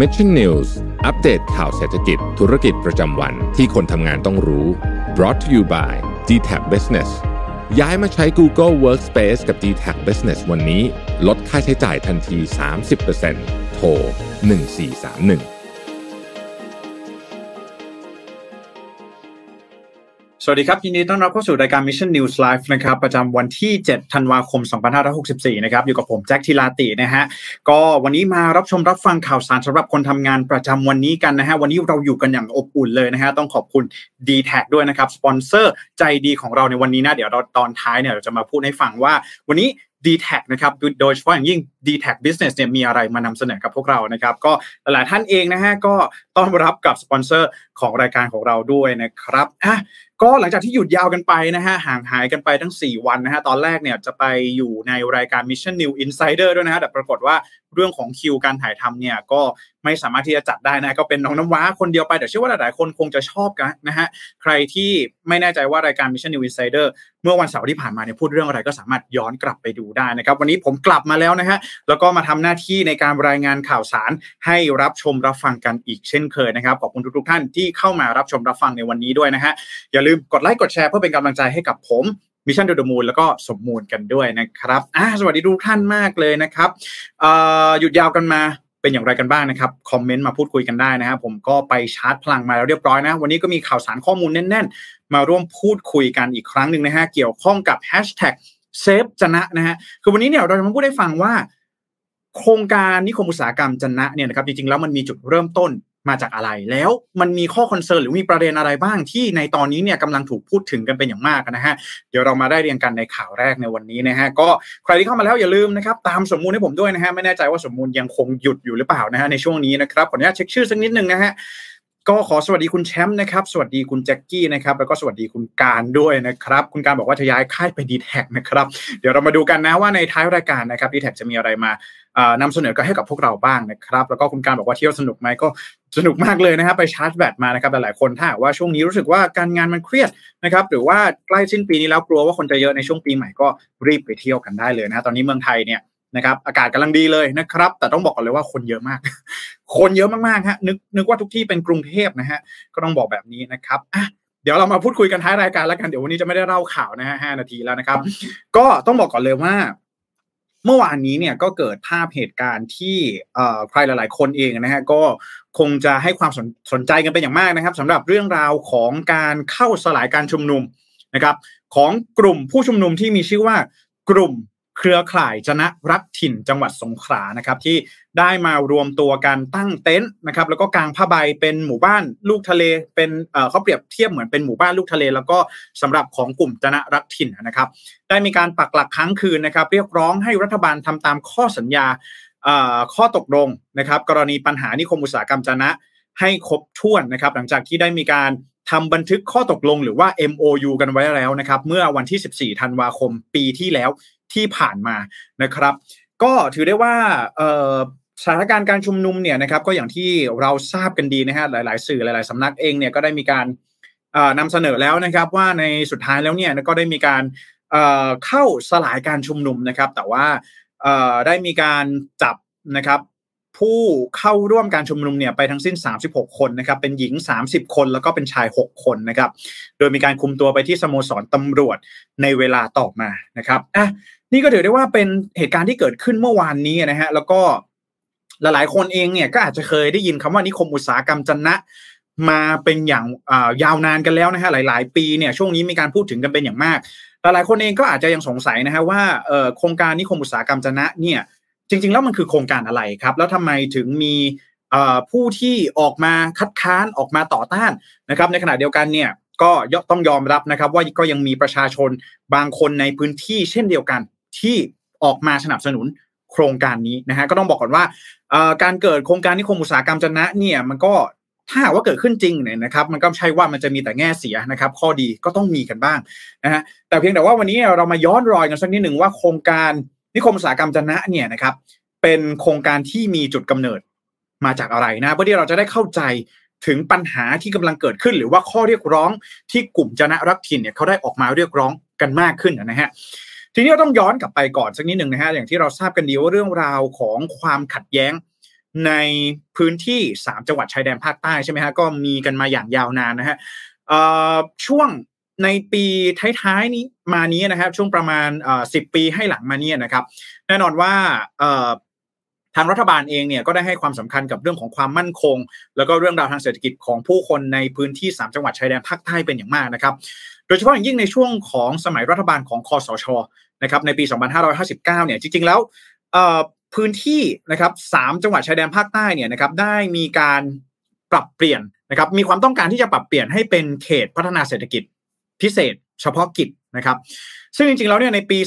Mission News อัปเดตข่าวเศรษฐกิจธุรกิจประจำวันที่คนทำงานต้องรู้ brought to you by d t a c Business ย้ายมาใช้ Google Workspace กับ d t a c Business วันนี้ ลดค่าใช้จ่ายทันที 30%โทร1431 สวัสดีครับยินดีต้อนรับเข้าสู่รายการ Mission News Live นะครับประจำวันที่ 7 ธันวาคม 2564 นะครับอยู่กับผมแจ็คทีลาตินะฮะก็วันนี้มารับชมรับฟังข่าวสารสำหรับคนทำงานประจำวันนี้กันนะฮะวันนี้เราอยู่กันอย่างอบอุ่นเลยนะฮะต้องขอบคุณ d t แทด้วยนะครับสปอนเซอร์ใจดีของเราในวันนี้นะเดี๋ยวเราตอนท้ายเนี่ยเราจะมาพูดให้ฟังว่า วันนี้ d t แทนะครับโดยเฉพาะอย่างยิ่ง dtac Business เนี่ยมีอะไรมานำเสนอกับพวกเรานะครับก็หลายท่านเองนะฮะก็ต้อนรับกับสปอนเซอร์ของรายการของเราด้วยนะครับอะก็หลังจากที่หยุดยาวกันไปนะฮะห่างหายกันไปทั้ง 4 วันนะฮะตอนแรกเนี่ยจะไปอยู่ในรายการ Mission New Insider ด้วยนะฮะแต่ปรากฏว่าเรื่องของคิวการถ่ายทำเนี่ยก็ไม่สามารถที่จะจัดได้นะก็เป็นน้องน้ำว้าคนเดียวไปแต่เชื่อว่าหลายๆคนคงจะชอบกันนะฮะใครที่ไม่แน่ใจว่ารายการ Mission New Insider เมื่อวันเสาร์ที่ผ่านมาเนี่ยพูดเรื่องอะไรก็สามารถย้อนกลับไปดูได้นะครับวันนี้ผมกลับมาแล้วนะฮะแล้วก็มาทำหน้าที่ในการรายงานข่าวสารให้รับชมรับฟังกันอีกเช่นเคยนะครับขอบคุณทุกๆท่านที่เข้ามารับชมรับฟังในวันนี้ด้วยนะฮะอย่าลืมกดไลค์กดแชร์เพื่อเป็นกำลังใจให้กับผม Mission To The Moon แล้วก็สมมูลกันด้วยนะครับอ่าสวัสดีทุกท่านมากเลยนะครับหยุดยาวกันมาเป็นอย่างไรกันบ้างนะครับคอมเมนต์มาพูดคุยกันได้นะครับผมก็ไปชาร์จพลังมาแล้วเรียบร้อยนะ วันนี้ก็มีข่าวสารข้อมูลแน่น ๆ มาร่วมพูดคุยกันอีกครั้งหนึ่งนะฮะเกี่ยวข้องกับแฮชแท็ก save จะนะนะฮะคือวันนี้เนี่ยเราจะมาพูดให้ฟังว่า โครงการนิคมอุตสาหกรรมจะนะเนี่ยนะครับจริงๆแล้วมันมีจุดเริ่มต้นมาจากอะไร แล้วมันมีข้อ concern หรือมีประเด็นอะไรบ้างที่ในตอนนี้เนี่ยกำลังถูกพูดถึงกันเป็นอย่างมากนะฮะเดี๋ยวเรามาได้เรียนกันในข่าวแรกในวันนี้นะฮะก็ใครที่เข้ามาแล้วอย่าลืมนะครับตามสมมูลให้ผมด้วยนะฮะไม่แน่ใจว่าสมมูลยังคงหยุดอยู่หรือเปล่านะฮะในช่วงนี้นะครับขออนุญาตเช็คชื่อสักนิดหนึ่งนะฮะก็ขอสวัสดีคุณแชมป์นะครับสวัสดีคุณแจ็คกี้นะครับแล้วก็สวัสดีคุณการด้วยนะครับคุณการบอกว่าจะย้ายค่ายไป dtac นะครับเดี๋ยวเรามาดูกันนะว่าในท้ายรายการนะครับ dtac จะมีอะไรมา นำเสนอกันให้กับพวกเราบ้างนะครับ แล้วก็คุณการบอกว่าเที่ยวสนุกไหมก็สนุกมากเลยนะครับ ไปชาร์จแบตมานะครับหลายๆคนถ้าว่าช่วงนี้รู้สึกว่าการงานมันเครียดนะครับหรือว่าใกล้สิ้นปีนี้แล้วกลัวว่าคนจะเยอะในช่วงปีใหม่ก็รีบไปเที่ยวกันได้เลยนะตอนนี้เมืองไทยเนี่ยนะครับอากาศกำลังดีเลยนะครับ แต่ต้องบอกก่อนเลยว่าคนเยอะมาก คนเยอะมากๆฮะนึกนึกว่าทุกที่เป็นกรุงเทพนะฮะก็ต้องบอกแบบนี้นะครับอะเดี๋ยวเรามาพูดคุยกันท้ายรายการแล้วกันเดี๋ยววันนี้จะไม่ได้เล่าข่าวนะฮะห้านาทีแล้วนะครับ ก็ต้องบอกก่อนเลยว่า เมื่อวานนี้เนี่ยก็เกิดภาพเหตุการณ์ที่ใครหลาย ๆ คนเองนะฮะก็คงจะให้ความสนสนใจกันเป็นอย่างมากนะครับสำหรับเรื่องราวของการเข้าสลายการชุมนุมนะครับของกลุ่มผู้ชุมนุมที่มีชื่อว่ากลุ่ม เครือข่ายจนะรักถิ่นจังหวัดสงขลานะครับที่ได้มารวมตัวกันตั้งเต็นท์นะครับแล้วก็กางผ้าใบเป็นหมู่บ้านลูกทะเลเป็นเขาเปรียบเทียบเหมือนเป็นหมู่บ้านลูกทะเล แล้วก็สำหรับของกลุ่มจนะรักถิ่นนะครับ ได้มีการปักหลักค้างคืนนะครับ เรียกร้องให้รัฐบาลทำตามข้อสัญญาข้อตกลงนะครับ กรณีปัญหานิคมอุตสาหกรรมจนะให้ครบถ้วนนะครับ หลังจากที่ได้มีการทำบันทึกข้อตกลงหรือว่า MOU กันไว้แล้วนะครับ เมื่อวันที่ 14 ธันวาคมปีที่แล้วที่ผ่านมานะครับ ก็ถือได้ว่าสถานการณ์การชุมนุมเนี่ยนะครับก็อย่างที่เราทราบกันดีนะฮะหลาย ๆ สื่อหลาย ๆสำนักเองเนี่ยก็ได้มีการนำเสนอแล้วนะครับว่าในสุดท้ายแล้วเนี่ยก็ได้มีการเข้าสลายการชุมนุมนะครับ แต่ว่าได้มีการจับนะครับผู้เข้าร่วมการชุมนุมเนี่ยไปทั้งสิ้น 36 คนนะครับ เป็นหญิง 30 คนแล้วก็เป็นชาย 6 คนนะครับ โดยมีการคุมตัวไปที่สโมสรตำรวจในเวลาต่อมานะครับอะ นี่ก็ถือได้ว่าเป็นเหตุการณ์ที่เกิดขึ้นเมื่อวานนี้นะฮะ แล้วก็หลายๆคนเองเนี่ยก็อาจจะเคยได้ยินคำว่านิคมอุตสาหกรรมจันนะมาเป็นอย่างยาวนานกันแล้วนะฮะหลาย ๆ ปีเนี่ยช่วงนี้มีการพูดถึงกันเป็นอย่างมาก หลายๆคนเองก็อาจจะยังสงสัยนะฮะว่าโครงการนิคมอุตสาหกรรมจันนะเนี่ยจริง ๆ แล้วมันคือโครงการอะไรครับ แล้วทำไมถึงมีผู้ที่ออกมาคัดค้านออกมาต่อต้านนะครับ ในขณะเดียวกันเนี่ยก็ต้องยอมรับนะครับ ว่าก็ยังมีประชาชนบางคนในพื้นที่เช่นเดียวกัน ที่ออกมาสนับสนุนโครงการนี้นะฮะก็ต้องบอกก่อนว่าการเกิดโครงการนิคมอุตสาหกรรมจนะเนี่ยมันก็ถ้าว่าเกิดขึ้นจริงเนี่ยนะครับมันก็ใช่ว่ามันจะมีแต่แง่เสียนะครับ ข้อดีก็ต้องมีกันบ้างนะฮะแต่เพียงแต่ว่าวันนี้เรามาย้อนรอยกันสักนิดหนึ่งว่าโครงการนิคมอุตสาหกรรมจนะเนี่ยนะครับเป็นโครงการที่มีจุดกำเนิดมาจากอะไรนะเพื่อที่เราจะได้เข้าใจถึงปัญหาที่กำลังเกิดขึ้น หรือว่าข้อเรียกร้องที่กลุ่มจนะรักถิ่นเนี่ยเขาได้ออกมาเรียกร้องกันมากขึ้นนะฮะ ทีนี้เราต้องย้อนกลับไปก่อนสักนิดหนึ่งนะฮะอย่างที่เราทราบกันดีว่าเรื่องราวของความขัดแย้งในพื้นที่สามจังหวัดชายแดนภาคใต้ใช่ไหมฮะก็มีกันมาอย่างยาวนานนะฮะช่วงในปีท้ายๆนี้มานี้นะครับ ช่วงประมาณสิบปีให้หลังมานี้นะครับ แน่นอนว่าทางรัฐบาลเองเนี่ยก็ได้ให้ความสำคัญกับเรื่องของความมั่นคง แล้วก็เรื่องราวทางเศรษฐกิจของผู้คนในพื้นที่ 3 จังหวัดชายแดนภาคใต้เป็นอย่างมากนะครับ โดยเฉพาะอย่างยิ่งในช่วงของสมัยรัฐบาลของคอสช นะครับในปี 2559 เนี่ยจริงๆแล้วพื้นที่นะครับสามจังหวัดชายแดนภาคใต้เนี่ยนะครับได้มีการปรับเปลี่ยนนะครับมีความต้องการที่จะปรับเปลี่ยนให้เป็นเขตพัฒนาเศรษฐกิจพิเศษ เฉพาะกิจนะครับ ซึ่งจริงๆแล้วเนี่ยในปี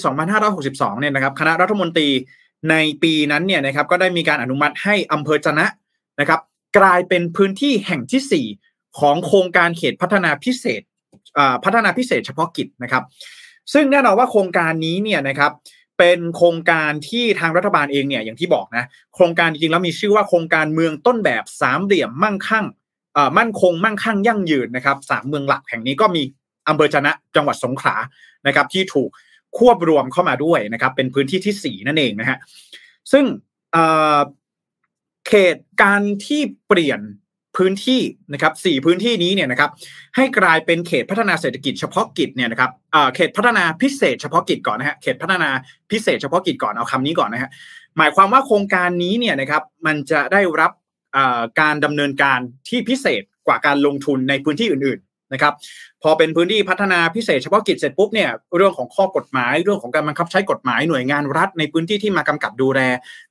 2562 เนี่ยนะครับคณะรัฐมนตรีในปีนั้นเนี่ยนะครับก็ได้มีการอนุมัติให้อำเภอจนะนะครับ กลายเป็นพื้นที่แห่งที่ 4 ของโครงการเขตพัฒนาพิเศษพัฒนาพิเศษเฉพาะกิจนะครับ ซึ่งแน่นอนว่าโครงการนี้เนี่ยนะครับเป็นโครงการที่ทางรัฐบาลเองเนี่ยอย่างที่บอกนะโครงการจริงๆแล้วมีชื่อว่าโครงการเมืองต้นแบบสามเหลี่ยมมั่งคั่งมั่นคงมั่งคั่งยั่งยืนนะครับสามเมืองหลักแห่งนี้ก็มีอำเภอจะนะจังหวัดสงขลานะครับที่ถูกควบรวมเข้ามาด้วยนะครับเป็นพื้นที่ที่สี่นั่นเองนะฮะซึ่งเขตการที่เปลี่ยน พื้นที่นะครับสี่พื้นที่นี้เนี่ยนะครับให้กลายเป็นเขตพัฒนาเศรษฐกิจเฉพาะกิจเนี่ยนะครับเขตพัฒนาพิเศษเฉพาะกิจก่อนนะฮะเขตพัฒนาพิเศษเฉพาะกิจก่อนเอาคำนี้ก่อนนะฮะหมายความว่าโครงการนี้เนี่ยนะครับมันจะได้รับการดำเนินการที่พิเศษกว่าการลงทุนในพื้นที่อื่นนะครับพอเป็นพื้นที่พัฒนาพิเศษเฉพาะกิจเสร็จปุ๊บเนี่ยเรื่องของข้อกฎหมาย เรื่องของการบังคับใช้กฎหมายหน่วยงานรัฐ ในพื้นที่ที่มากำกับดูแล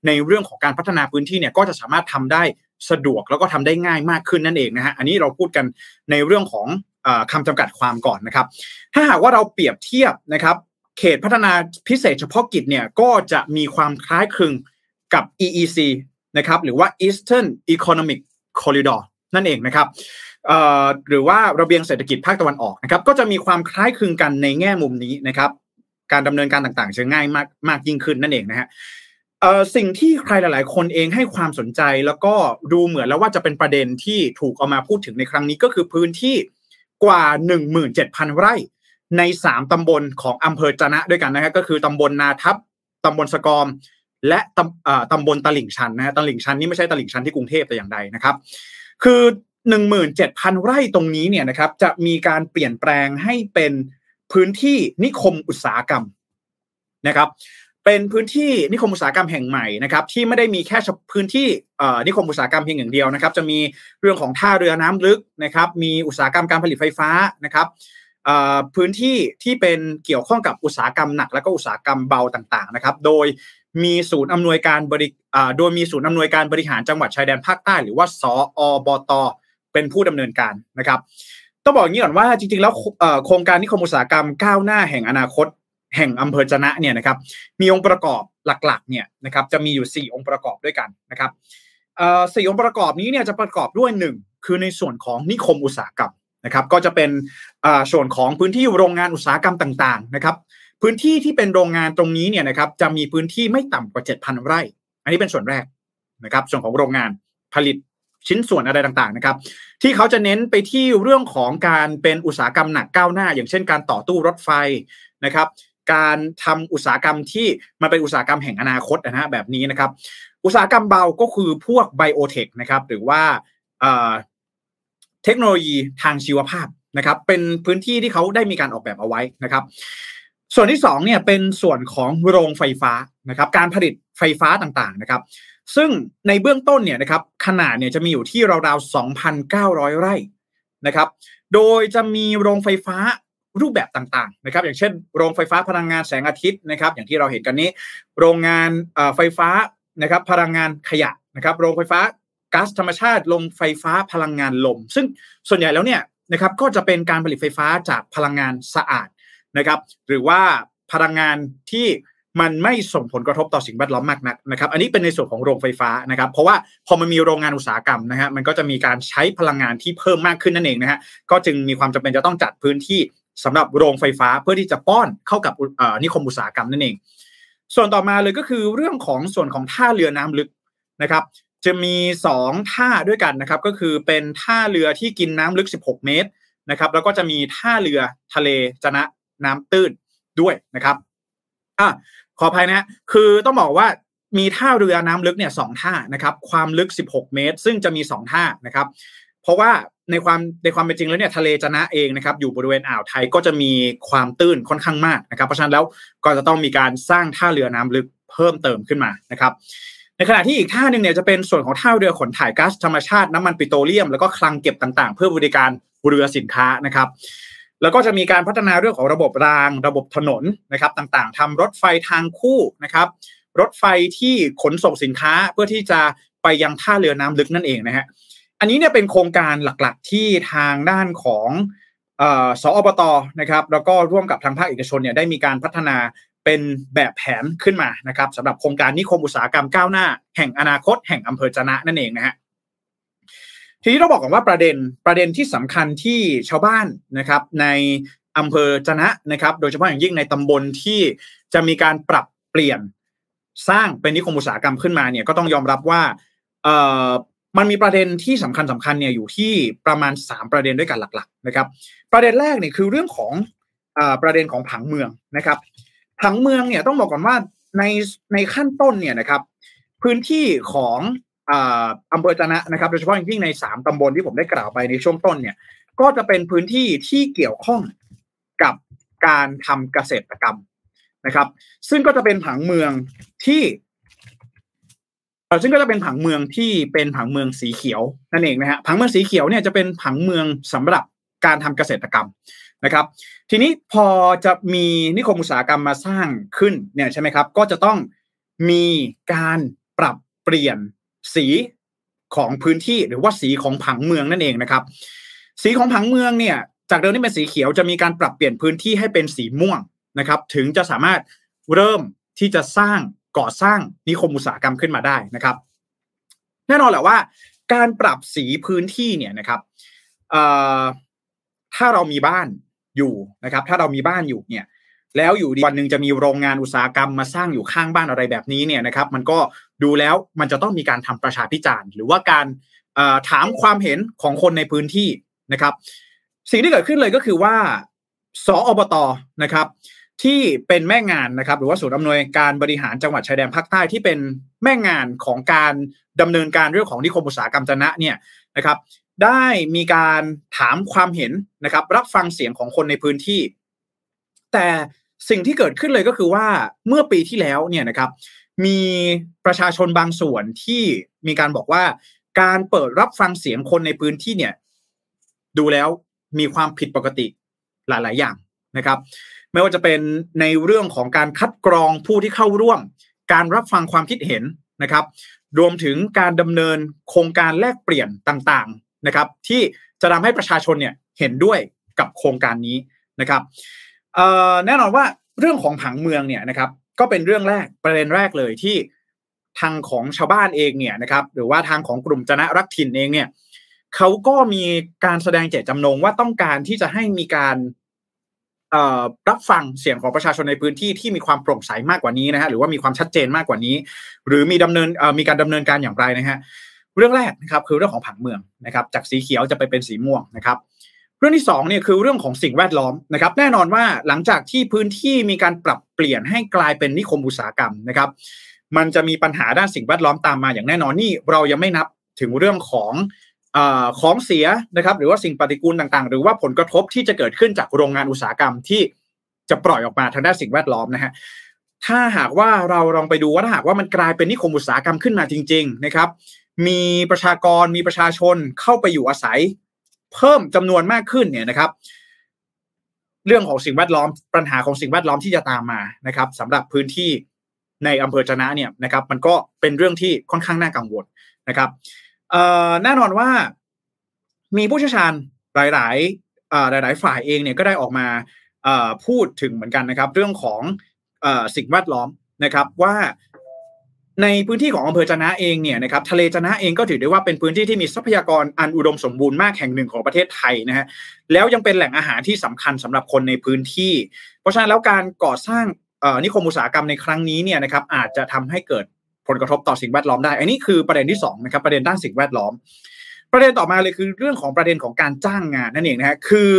ในเรื่องของการพัฒนาพื้นที่เนี่ยก็จะสามารถทำได้ สะดวกแล้วก็ทำได้ง่ายมากขึ้นนั่นเองนะฮะอันนี้เราพูดกันในเรื่องของคำจำกัดความก่อนนะครับ ถ้าหากว่าเราเปรียบเทียบนะครับ เขตพัฒนาพิเศษเฉพาะกิจเนี่ยก็จะมีความคล้ายคลึงกับ EEC นะครับหรือว่า Eastern Economic Corridor นั่นเองนะครับหรือว่าระเบียงเศรษฐกิจภาคตะวันออกนะครับ ก็จะมีความคล้ายคลึงกันในแง่มุมนี้นะครับ การดำเนินการต่างๆจะง่ายมากมากยิ่งขึ้นนั่นเองนะฮะ สิ่งที่ใครหลาย ๆ คนเองให้ความสนใจแล้วก็ดูเหมือนแล้วว่าจะเป็นประเด็นที่ถูกเอามาพูดถึงในครั้งนี้ก็คือพื้นที่กว่า 17,000 ไร่ ใน 3 ตำบลของอำเภอจนะด้วยกันนะครับก็คือตำบลนาทับตำบลสกอม และตำตำบลตลิ่งชันนะฮะตลิ่งชันนี่ไม่ใช่ตลิ่งชันที่กรุงเทพแต่อย่างใดนะครับ คือ 17,000 ไร่ตรงนี้เนี่ยนะครับจะมีการเปลี่ยนแปลงให้เป็นพื้นที่นิคมอุตสาหกรรมนะครับ เป็นพื้นที่นิคมอุตสาหกรรมแห่งใหม่นะครับที่ไม่ได้มีแค่พื้นที่นิคมอุตสาหกรรมเพียงอย่างเดียวนะครับ จะมีเรื่องของท่าเรือน้ำลึกนะครับ มีอุตสาหกรรมการผลิตไฟฟ้านะครับพื้นที่ที่เป็นเกี่ยวข้องกับอุตสาหกรรมหนัก และก็อุตสาหกรรมเบาต่างๆนะครับ โดยมีศูนย์อำนวยการบริโดยมีศูนย์อำนวยการบริหารจังหวัดชายแดนภาคใต้ หรือว่าสอบต เป็นผู้ดำเนินการนะครับต้องบอกอย่างนี้ก่อนว่าจริงๆแล้วโครงการนิคมอุตสาหกรรมก้าวหน้าแห่งอนาคต แห่งอำเภอจนะเนี่ยนะครับมีองค์ประกอบหลักๆเนี่ยนะครับจะมีอยู่ 4 องค์ประกอบด้วยกันนะครับสี่องค์ประกอบนี้เนี่ยจะประกอบด้วย 1 คือในส่วนของนิคมอุตสาหกรรมนะครับก็จะเป็นส่วนของพื้นที่โรงงานอุตสาหกรรมต่างๆนะครับพื้นที่ที่เป็นโรงงานตรงนี้เนี่ยนะครับจะมีพื้นที่ไม่ต่ำกว่า 7,000 ไร่ อันนี้เป็นส่วนแรกนะครับส่วนของโรงงานผลิตชิ้นส่วนอะไรต่างๆนะครับ ที่เขาจะเน้นไปที่เรื่องของการเป็นอุตสาหกรรมหนักก้าวหน้า อย่างเช่นการต่อตู้รถไฟนะครับ การทำอุตสาหกรรมที่มันเป็นอุตสาหกรรมแห่งอนาคตนะฮะแบบนี้นะครับ อุตสาหกรรมเบาก็คือพวกไบโอเทคนะครับหรือว่าเทคโนโลยีทางชีวภาพนะครับเป็นพื้นที่ที่เขาได้มีการออกแบบเอาไว้นะครับ ส่วนที่2เนี่ยเป็นส่วนของโรงไฟฟ้านะครับการผลิตไฟฟ้าต่างๆนะครับ ซึ่งในเบื้องต้นเนี่ยนะครับขนาดเนี่ยจะมีอยู่ที่ราวๆ2,900 ไร่นะครับ โดยจะมีโรงไฟฟ้า รูปแบบต่างๆนะครับอย่างเช่น โรงไฟฟ้าพลังงานแสงอาทิตย์นะครับอย่างที่เราเห็นกันนี้ โรงงานไฟฟ้านะครับพลังงานขยะนะครับโรงไฟฟ้าก๊าซธรรมชาติโรงไฟฟ้าพลังงานลม ซึ่งส่วนใหญ่แล้วเนี่ยนะครับก็จะเป็นการผลิตไฟฟ้าจากพลังงานสะอาดนะครับหรือว่าพลังงานที่มันไม่ส่งผลกระทบต่อสิ่งแวดล้อมมากนักนะครับ อันนี้เป็นในส่วนของโรงไฟฟ้านะครับ เพราะว่าพอมันมีโรงงานอุตสาหกรรมนะฮะมันก็จะมีการใช้พลังงานที่เพิ่มมากขึ้นนั่นเองนะฮะก็จึงมีความจำเป็นจะต้องจัดพื้นที่ สำหรับโรงไฟฟ้าเพื่อที่จะป้อนเข้ากับนิคมอุตสาหกรรมนั่นเอง ส่วนต่อมาเลยก็คือเรื่องของส่วนของท่าเรือน้ำลึกนะครับ จะมี 2 ท่าด้วยกันนะครับ ก็คือเป็นท่าเรือที่กินน้ำลึก 16 เมตรนะครับ แล้วก็จะมีท่าเรือทะเลจะนะน้ำตื้นด้วยนะครับอะขออภัยนะคือต้องบอกว่ามีท่าเรือน้ำลึกเนี่ยสองท่านะครับ ความลึก 16 เมตร ซึ่งจะมี 2 ท่านะครับ เพราะว่าในความในความเป็นจริงแล้วเนี่ยทะเลจะนะเองนะครับอยู่บริเวณอ่าวไทยก็จะมีความตื้นค่อนข้างมากนะครับ เพราะฉะนั้นแล้วก็จะต้องมีการสร้างท่าเรือน้ำลึกเพิ่มเติมขึ้นมานะครับ ในขณะที่อีกท่าหนึ่งเนี่ยจะเป็นส่วนของท่าเรือขนถ่ายก๊าซธรรมชาติน้ำมันปิโตรเลียม แล้วก็คลังเก็บต่างๆ เพื่อบริการเรือสินค้านะครับแล้วก็จะมีการพัฒนาเรื่องของระบบราง ระบบถนนนะครับต่างๆทำรถไฟทางคู่นะครับ รถไฟที่ขนส่งสินค้าเพื่อที่จะไปยังท่าเรือน้ำลึกนั่นเองนะฮะ อันนี้เนี่ยเป็นโครงการหลักๆ ที่ทางด้านของสออบตนะครับ แล้วก็ร่วมกับทางภาคเอกชนเนี่ยได้มีการพัฒนาเป็นแบบแผนขึ้นมานะครับสำหรับโครงการนิคมอุตสาหกรรมก้าวหน้า แห่งอนาคต แห่งอำเภอจนะนั่นเองนะฮะทีนี้เราบอกกันว่าประเด็นประเด็นที่สำคัญที่ชาวบ้านนะครับ ในอำเภอจนะนะครับ โดยเฉพาะอย่างยิ่งในตำบลที่จะมีการปรับเปลี่ยนสร้างเป็นนิคมอุตสาหกรรมขึ้นมาเนี่ยก็ต้องยอมรับว่า มันมีประเด็นที่สำคัญสำคัญเนี่ยอยู่ที่ประมาณ 3 ประเด็นด้วยกันหลัก ๆ นะครับ ประเด็นแรกเนี่ยคือเรื่องของอประเด็นของผังเมืองนะครับผังเมืองเนี่ยต้องบอกก่อนว่าในในขั้นต้นเนี่ยนะครับ พื้นที่ของอำเภอจนะนะครับโดยเฉพาะอย่างยิ่งในสามตำบลที่ผมได้กล่าวไปในช่วงต้นเนี่ยก็จะเป็นพื้นที่ที่เกี่ยวข้องกับการทำเกษตรกรรมนะครับ ซึ่งก็จะเป็นผังเมืองที่ ซึ่งก็จะเป็นผังเมืองที่เป็นผังเมืองสีเขียวนั่นเองนะฮะผังเมืองสีเขียวเนี่ยจะเป็นผังเมืองสำหรับการทำเกษตรกรรมนะครับ ทีนี้พอจะมีนิคมอุตสาหกรรมมาสร้างขึ้นเนี่ยใช่ไหมครับ ก็จะต้องมีการปรับเปลี่ยนสีของพื้นที่หรือว่าสีของผังเมืองนั่นเองนะครับ สีของผังเมืองเนี่ยจากเดิมที่เป็นสีเขียวจะมีการปรับเปลี่ยนพื้นที่ให้เป็นสีม่วงนะครับ ถึงจะสามารถเริ่มที่จะสร้าง ก่อสร้างนิคมอุตสาหกรรมขึ้นมาได้นะครับ แน่นอนแหละว่า การปรับสีพื้นที่เนี่ยนะครับถ้าเรามีบ้านอยู่นะครับ ถ้าเรามีบ้านอยู่เนี่ยแล้วอยู่วันหนึ่งจะมีโรงงานอุตสาหกรรมมาสร้างอยู่ข้างบ้านอะไรแบบนี้เนี่ยนะครับ มันก็ดูแล้วมันจะต้องมีการทำประชาพิจารณ์ หรือว่าการถามความเห็นของคนในพื้นที่นะครับ สิ่งที่เกิดขึ้นเลยก็คือว่าสออบตนะครับ ที่เป็นแม่งานนะครับ หรือว่าศูนย์อำนวยการบริหารจังหวัดชายแดนภาคใต้ที่เป็นแม่งานของการดำเนินการเรื่องของนิคมอุตสาหกรรมจนะเนี่ยนะครับ ได้มีการถามความเห็นนะครับ รับฟังเสียงของคนในพื้นที่ แต่สิ่งที่เกิดขึ้นเลยก็คือว่าเมื่อปีที่แล้วเนี่ยนะครับ มีประชาชนบางส่วนที่มีการบอกว่า การเปิดรับฟังเสียงคนในพื้นที่เนี่ย ดูแล้วมีความผิดปกติหลาย ๆ อย่างนะครับ ไม่ว่าจะเป็นในเรื่องของการคัดกรองผู้ที่เข้าร่วม การรับฟังความคิดเห็นนะครับ รวมถึงการดำเนินโครงการแลกเปลี่ยนต่างๆนะครับ ที่จะทำให้ประชาชนเนี่ยเห็นด้วยกับโครงการนี้นะครับแน่นอนว่าเรื่องของผังเมืองเนี่ยนะครับ ก็เป็นเรื่องแรกประเด็นแรกเลยที่ทางของชาวบ้านเองเนี่ยนะครับ หรือว่าทางของกลุ่มจนะรักถิ่นเองเนี่ยเขาก็มีการแสดงเจตจำนงว่าต้องการที่จะให้มีการ รับฟังเสียงของประชาชนในพื้นที่ที่มีความโปร่งใสมากกว่านี้นะฮะหรือว่ามีความชัดเจนมากกว่านี้ หรือมีดำเนินมีการดำเนินการอย่างไรนะฮะเรื่องแรกนะครับคือเรื่องของผังเมืองนะครับ จากสีเขียวจะไปเป็นสีม่วงนะครับเรื่องที่2เนี่ยคือเรื่องของสิ่งแวดล้อมนะครับ แน่นอนว่าหลังจากที่พื้นที่มีการปรับเปลี่ยนให้กลายเป็นนิคมอุตสาหกรรมนะครับ มันจะมีปัญหาด้านสิ่งแวดล้อมตามมาอย่างแน่นอนนี่เรายังไม่นับถึงเรื่องของ ของเสียนะครับหรือว่าสิ่งปฏิกูลต่างๆ หรือว่าผลกระทบที่จะเกิดขึ้นจากโรงงานอุตสาหกรรมที่จะปล่อยออกมาทางด้านสิ่งแวดล้อมนะฮะถ้าหากว่าเราลองไปดูว่าถ้าหากว่ามันกลายเป็นนิคมอุตสาหกรรมขึ้นมาจริง ๆ นะครับ มีประชากรมีประชาชนเข้าไปอยู่อาศัย เพิ่มจำนวนมากขึ้นเนี่ยนะครับ เรื่องของสิ่งแวดล้อมปัญหาของสิ่งแวดล้อมที่จะตามมานะครับสำหรับพื้นที่ในอำเภอจนะเนี่ยนะครับ มันก็เป็นเรื่องที่ค่อนข้างน่ากังวลนะครับ แน่นอนว่ามีผู้เชี่ยวชาญหลาย ๆ หลาย ๆ ฝ่ายเองเนี่ยก็ได้ออกมาพูดถึงเหมือนกันนะครับ เรื่องของสิ่งแวดล้อมนะครับว่าในพื้นที่ของอำเภอจะนะเองเนี่ยนะครับทะเลจะนะเองก็ถือได้ว่าเป็นพื้นที่ที่มีทรัพยากรอันอุดมสมบูรณ์มากแห่งหนึ่งของประเทศไทยนะฮะแล้วยังเป็นแหล่งอาหารที่สำคัญสำหรับคนในพื้นที่ เพราะฉะนั้นแล้วการก่อสร้างนิคมอุตสาหกรรมในครั้งนี้เนี่ยนะครับอาจจะทำให้เกิด ผลกระทบต่อสิ่งแวดล้อมได้ อันนี้คือประเด็นที่2นะครับประเด็นด้านสิ่งแวดล้อม ประเด็นต่อมาเลยคือเรื่องของประเด็นของการจ้างงานนั่นเองนะฮะคือ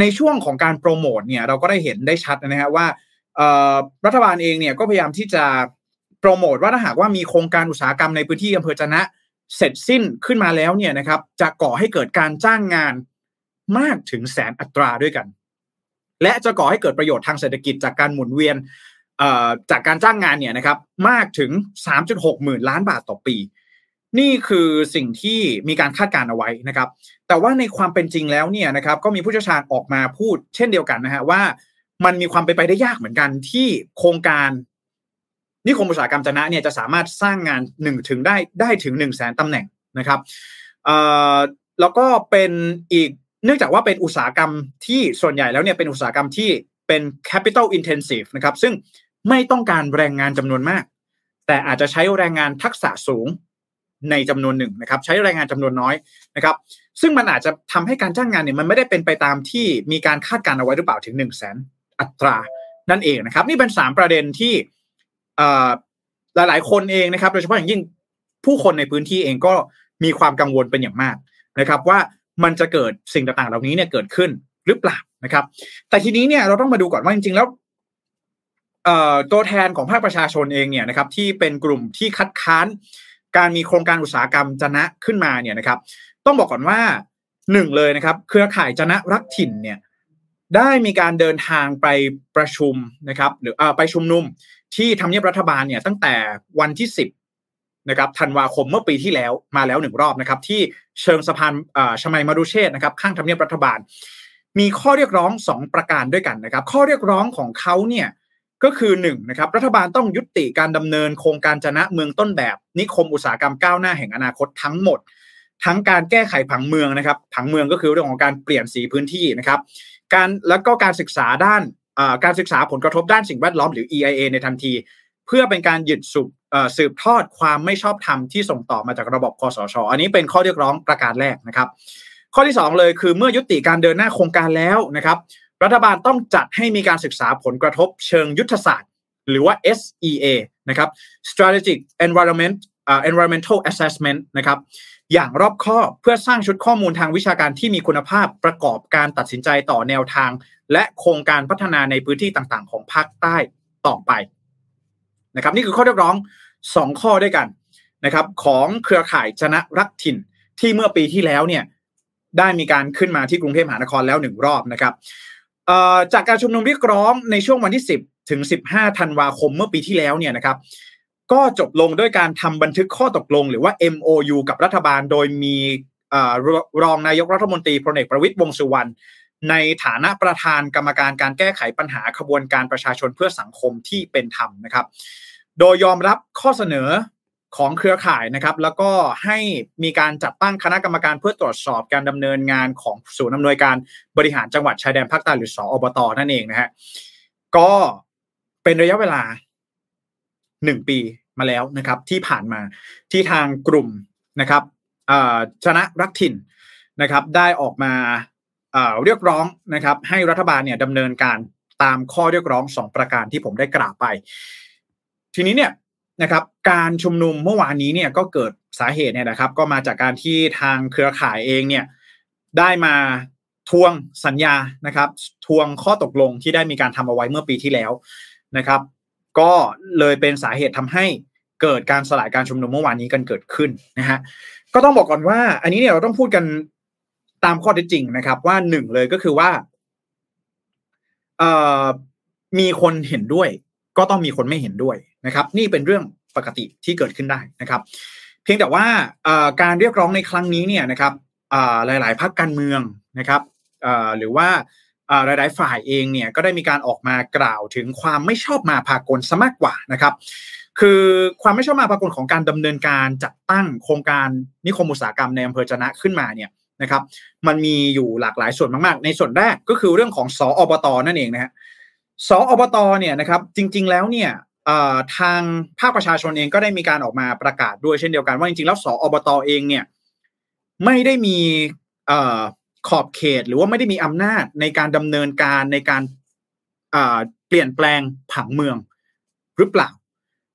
ในช่วงของการโปรโมทเนี่ยเราก็ได้เห็นได้ชัดนะฮะว่ารัฐบาลเองเนี่ยก็พยายามที่จะโปรโมทว่าถ้าหากว่ามีโครงการอุตสาหกรรมในพื้นที่อำเภอจนะเสร็จสิ้นขึ้นมาแล้วเนี่ยนะครับ จะก่อให้เกิดการจ้างงานมากถึงแสนอัตราด้วยกัน และจะก่อให้เกิดประโยชน์ทางเศรษฐกิจจากการหมุนเวียน จากการจ้างงานเนี่ยนะครับมากถึง 3.6 หมื่นล้านบาทต่อปี นี่คือสิ่งที่มีการคาดการเอาไว้นะครับ แต่ว่าในความเป็นจริงแล้วเนี่ยนะครับก็มีผู้เชี่ยวชาญออกมาพูด เช่นเดียวกันนะฮะว่ามันมีความเป็นไปได้ยากเหมือนกันที่โครงการนิคมอุตสาหกรรมจนะเนี่ยจะสามารถสร้างงานหนึ่งถึงได้ได้ถึงหนึ่งแสนตำแหน่งนะครับแล้วก็เป็นอีกเนื่องจากว่าเป็นอุตสาหกรรมที่ส่วนใหญ่แล้วเนี่ยเป็นอุตสาหกรรมที่เป็น capital intensive นะครับซึ่ง ไม่ต้องการแรงงานจำนวนมาก แต่อาจจะใช้แรงงานทักษะสูงในจำนวนหนึ่งนะครับ ใช้แรงงานจำนวนน้อยนะครับ ซึ่งมันอาจจะทำให้การจ้างงานเนี่ยมันไม่ได้เป็นไปตามที่มีการคาดการเอาไว้หรือเปล่าถึงหนึ่งแสนอัตรานั่นเองนะครับ นี่เป็นสามประเด็นที่หลาย ๆ คนเองนะครับ โดยเฉพาะอย่างยิ่งผู้คนในพื้นที่เองก็มีความกังวลเป็นอย่างมากนะครับ ว่ามันจะเกิดสิ่งต่าง ๆ เหล่านี้เนี่ยเกิดขึ้นหรือเปล่านะครับ แต่ทีนี้เนี่ยเราต้องมาดูก่อนว่าจริง ๆ แล้ว ตัวแทนของภาคประชาชนเองเนี่ยนะครับที่เป็นกลุ่มที่คัดค้านการมีโครงการอุตสาหกรรมจนะขึ้นมาเนี่ยนะครับ ต้องบอกก่อนว่าหนึ่งเลยนะครับ เครือข่ายจนะรักถิ่นเนี่ยได้มีการเดินทางไปประชุมนะครับ หรืออไปชุมนุมที่ทำเนียบรัฐบาลเนี่ยตั้งแต่วันที่สิบนะครับธันวาคมเมื่อปีที่แล้วมาแล้วหนึ่งรอบนะครับ ที่เชิงสะพานชมัยมารุเชษนะครับ ข้างทำเนียบรัฐบาล มีข้อเรียกร้องสองประการด้วยกันนะครับ ข้อเรียกร้องของเขาเนี่ย ก็คือหนึ่งนะครับรัฐบาลต้องยุติการดำเนินโครงการจนะเมืองต้นแบบ นิคมอุตสาหกรรมก้าวหน้าแห่งอนาคตทั้งหมด ทั้งการแก้ไขผังเมืองนะครับ ผังเมืองก็คือเรื่องของการเปลี่ยนสีพื้นที่นะครับ การแล้วก็การศึกษาด้านการศึกษาผลกระทบด้านสิ่งแวดล้อมหรือ EIA ในทันที เพื่อเป็นการหยุดสืบสืบทอดความไม่ชอบธรรมที่ส่งต่อมาจากระบบคอสช อันนี้เป็นข้อเรียกร้องประการแรกนะครับ ข้อที่ 2 เลยคือเมื่อยุติการเดินหน้าโครงการแล้วนะครับ รัฐบาลต้องจัดให้มีการศึกษาผลกระทบเชิงยุทธศาสตร์ หรือว่า SEA นะครับ strategic environment uh, environmental assessment นะครับอย่างรอบคอบเพื่อสร้างชุดข้อมูลทางวิชาการที่มีคุณภาพประกอบการตัดสินใจต่อแนวทาง และโครงการพัฒนาในพื้นที่ต่างๆ ของภาคใต้ต่อไปนะครับนี่คือข้อเรียกร้อง 2 ข้อด้วยกันนะครับของเครือข่ายชนะรักถิ่นที่เมื่อปีที่แล้วเนี่ยได้มีการขึ้นมาที่กรุงเทพมหานครแล้วหนึ่งรอบนะครับ จากการชุมนุมเรียกร้องในช่วงวันที่ 10 ถึง 15 ธันวาคมเมื่อปีที่แล้วเนี่ยนะครับ ก็จบลงด้วยการทำบันทึกข้อตกลง หรือว่า MOU กับรัฐบาลโดยมีรองนายกรัฐมนตรีพลเอกประวิตยวงสุวรรณในฐานะประธานกรรมการการแก้ไขปัญหาขบวนการประชาชนเพื่อสังคมที่เป็นธรรมนะครับ โดยยอมรับข้อเสนอ ของเครือข่ายนะครับ แล้วก็ให้มีการจัดตั้งคณะกรรมการเพื่อตรวจสอบการดำเนินงานของศูนย์อำนวยการบริหารจังหวัดชายแดนภาคใต้หรือสออบตนั่นเองนะฮะก็เป็นระยะเวลาหนึ่งปีมาแล้วนะครับ ที่ผ่านมาที่ทางกลุ่มนะครับชนะรักถิ่นนะครับ ได้ออกมาเรียกร้องนะครับ ให้รัฐบาลเนี่ยดำเนินการตามข้อเรียกร้องสองประการที่ผมได้กล่าวไป ทีนี้เนี่ย นะครับการชุมนุมเมื่อวานนี้เนี่ยก็เกิดสาเหตุเนี่ยนะครับ ก็มาจากการที่ทางเครือข่ายเองเนี่ยได้มาทวงสัญญานะครับทวงข้อตกลงที่ได้มีการทำเอาไว้เมื่อปีที่แล้วนะครับ ก็เลยเป็นสาเหตุทำให้เกิดการสลายการชุมนุมเมื่อวานนี้กันเกิดขึ้นนะฮะก็ต้องบอกก่อนว่า อันนี้เนี่ยเราต้องพูดกันตามข้อเท็จจริงนะครับ ว่าหนึ่งเลยก็คือว่าเอ่อมีคนเห็นด้วย ก็ต้องมีคนไม่เห็นด้วย นะครับ นี่เป็นเรื่องปกติที่เกิดขึ้นได้นะครับ เพียงแต่ว่าการเรียกร้องในครั้งนี้เนี่ยนะครับหลาย ๆพรรคการเมืองนะครับหรือว่าหลาย ๆ ฝ่ายเองเนี่ยก็ได้มีการออกมากล่าวถึงความไม่ชอบมาพากลซะมากกว่านะครับ คือความไม่ชอบมาพากลของการดำเนินการจัดตั้งโครงการนิคมอุตสาหกรรมในอำเภอจนะขึ้นมาเนี่ยนะครับ มันมีอยู่หลากหลายส่วนมากๆ ในส่วนแรกก็คือเรื่องของสออบตนั่นเองนะฮะสออบตเนี่ยนะครับ จริง ๆ แล้วเนี่ย ทางภาคประชาชนเองก็ได้มีการออกมาประกาศด้วยเช่นเดียวกันว่าจริงๆแล้วสออบตเองเนี่ยไม่ได้มีขอบเขตหรือว่าไม่ได้มีอำนาจในการดำเนินการในการเปลี่ยนแปลงผังเมืองหรือเปล่า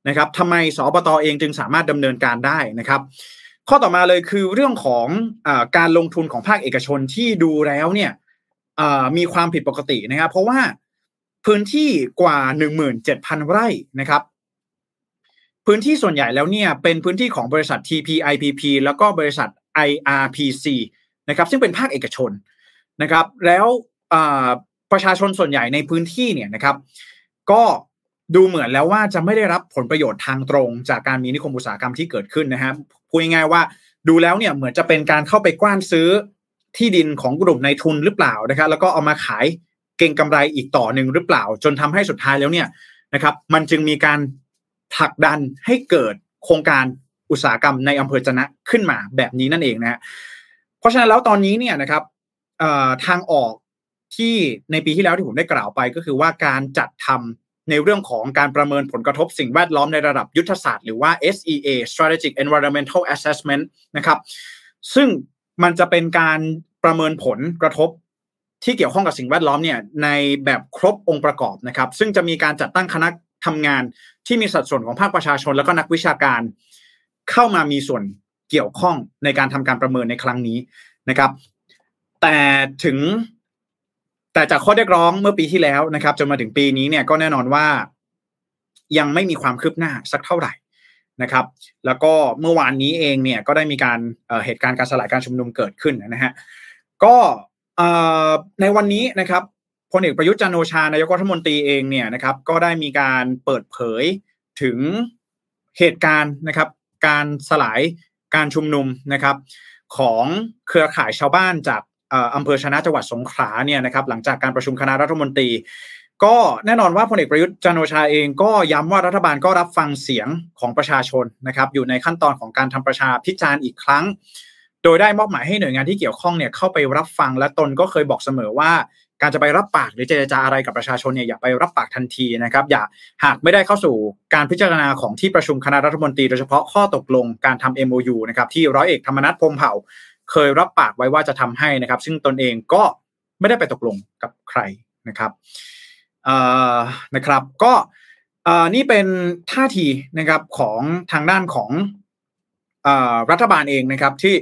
นะครับทำไมสอบตอเองจึงสามารถดำเนินการได้นะครับ ข้อต่อมาเลยคือเรื่องของอการลงทุนของภาคเอกชนที่ดูแล้วเนี่ยมีความผิดปกตินะครับ เพราะว่า พื้นที่กว่า 17,000 ไร่นะครับพื้นที่ส่วนใหญ่แล้วเนี่ยเป็นพื้นที่ของบริษัท TPIPP แล้วก็บริษัท IRPC นะครับซึ่งเป็นภาคเอกชนนะครับ แล้วประชาชนส่วนใหญ่ในพื้นที่เนี่ยนะครับ ก็ดูเหมือนแล้วว่าจะไม่ได้รับผลประโยชน์ทางตรง จากการมีนิคมอุตสาหกรรมที่เกิดขึ้นนะครับพูดง่ายๆว่าดูแล้วเนี่ยเหมือนจะเป็นการเข้าไปกว้านซื้อที่ดินของกลุ่มในทุนหรือเปล่านะครับ แล้วก็เอามาขาย เก่งกำไรอีกต่อหนึ่งหรือเปล่า จนทำให้สุดท้ายแล้วเนี่ยนะครับ มันจึงมีการผลักดันให้เกิดโครงการอุตสาหกรรมในอำเภอจนะขึ้นมาแบบนี้นั่นเองนะฮะเพราะฉะนั้นแล้วตอนนี้เนี่ยนะครับทางออกที่ในปีที่แล้วที่ผมได้กล่าวไปก็คือว่าการจัดทำในเรื่องของการประเมินผลกระทบสิ่งแวดล้อมในระดับยุทธศาสตร์หรือว่า SEA Strategic Environmental Assessment นะครับ ซึ่งมันจะเป็นการประเมินผลกระทบ ที่เกี่ยวข้องกับสิ่งแวดล้อมเนี่ยในแบบครบองค์ประกอบนะครับ ซึ่งจะมีการจัดตั้งคณะทำงานที่มีสัดส่วนของภาคประชาชน แล้วก็นักวิชาการ เข้ามามีส่วนเกี่ยวข้องในการทำการประเมินในครั้งนี้นะครับ แต่ถึงแต่จากข้อเรียกร้องเมื่อปีที่แล้วนะครับจนมาถึงปีนี้เนี่ยก็แน่นอนว่ายังไม่มีความคืบหน้าสักเท่าไหร่นะครับ แล้วก็เมื่อวานนี้เองเนี่ยก็ได้มีการเหตุการณ์การสลายการชุมนุมเกิดขึ้นนะฮะก็ ในวันนี้นะครับพลเอกประยุทธ์จันโอชานายกรัฐมนตรีเองเนี่ยนะครับ ก็ได้มีการเปิดเผยถึงเหตุการณ์นะครับ การสลายการชุมนุมนะครับ ของเครือข่ายชาวบ้านจากอำเภอชนะจังหวัดสงขลาเนี่ยนะครับ หลังจากการประชุมคณะรัฐมนตรี ก็แน่นอนว่าพลเอกประยุทธ์จันโอชาเองก็ย้ำว่ารัฐบาลก็รับฟังเสียงของประชาชนนะครับ อยู่ในขั้นตอนของการทำประชาพิจารณ์อีกครั้ง โดยได้มอบหมายให้หน่วยงานที่เกี่ยวข้องเนี่ยเข้าไปรับฟังและตนก็เคยบอกเสมอว่า การจะไปรับปากหรือเจรจาอะไรกับประชาชนเนี่ยอย่าไปรับปากทันทีนะครับ อย่าหากไม่ได้เข้าสู่การพิจารณาของที่ประชุมคณะรัฐมนตรีโดยเฉพาะข้อตกลงการทำ MOU นะครับที่ร้อยเอกธรรมนัฐพรมเผ่า เคยรับปากไว้ว่าจะทำให้นะครับ ซึ่งตนเองก็ไม่ได้ไปตกลงกับใครนะครับนะครับก็นี่เป็นท่าทีนะครับของทางด้านของรัฐบาลเองนะครับที่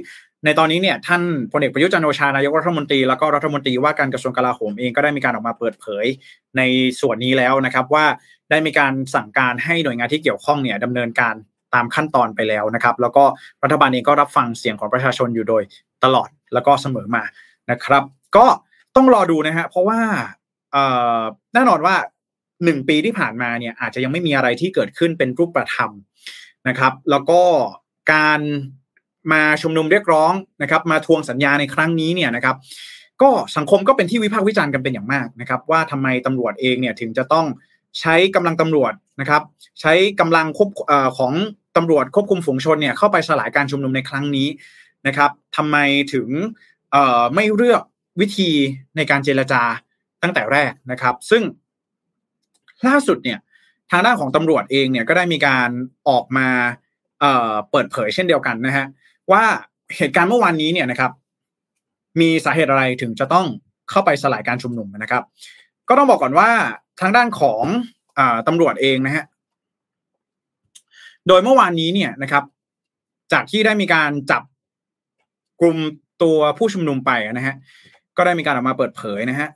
ในตอนนี้เนี่ยท่านพลเอกประยุทธ์จันโอชานายกรัฐมนตรีแล้วก็รัฐมนตรีว่าการกระทรวงกลาโหมเองก็ได้มีการออกมาเปิดเผยในส่วนนี้แล้วนะครับว่าได้มีการสั่งการให้หน่วยงานที่เกี่ยวข้องเนี่ยดำเนินการตามขั้นตอนไปแล้วนะครับ แล้วก็รัฐบาลเองก็รับฟังเสียงของประชาชนอยู่โดยตลอดแล้วก็เสมอมานะครับ ก็ต้องรอดูนะฮะเพราะว่าแน่นอนว่าหนึ่งปีที่ผ่านมาเนี่ยอาจจะยังไม่มีอะไรที่เกิดขึ้นเป็นรูปธรรมนะครับ แล้วก็การ มาชุมนุมเรียกร้องนะครับ มาทวงสัญญาในครั้งนี้เนี่ยนะครับ ก็สังคมก็เป็นที่วิพากษ์วิจารณ์กันเป็นอย่างมากนะครับ ว่าทำไมตำรวจเองเนี่ยถึงจะต้องใช้กำลังตำรวจนะครับ ใช้กำลังควบของตำรวจควบคุมฝูงชนเนี่ยเข้าไปสลายการชุมนุมในครั้งนี้นะครับทำไมถึงไม่เลือกวิธีในการเจรจาตั้งแต่แรกนะครับ ซึ่งล่าสุดเนี่ยทางด้านของตำรวจเองเนี่ยก็ได้มีการออกมาเปิดเผยเช่นเดียวกันนะฮะ ว่าเหตุการณ์เมื่อวานนี้เนี่ยนะครับ มีสาเหตุอะไรถึงจะต้องเข้าไปสลายการชุมนุมนะครับ ก็ต้องบอกก่อนว่าทางด้านของอตำรวจเองนะฮะโดยเมื่อวานนี้เนี่ยนะครับ จากที่ได้มีการจับกลุ่มตัวผู้ชุมนุมไปนะฮะก็ได้มีการออกมาเปิดเผยนะฮะ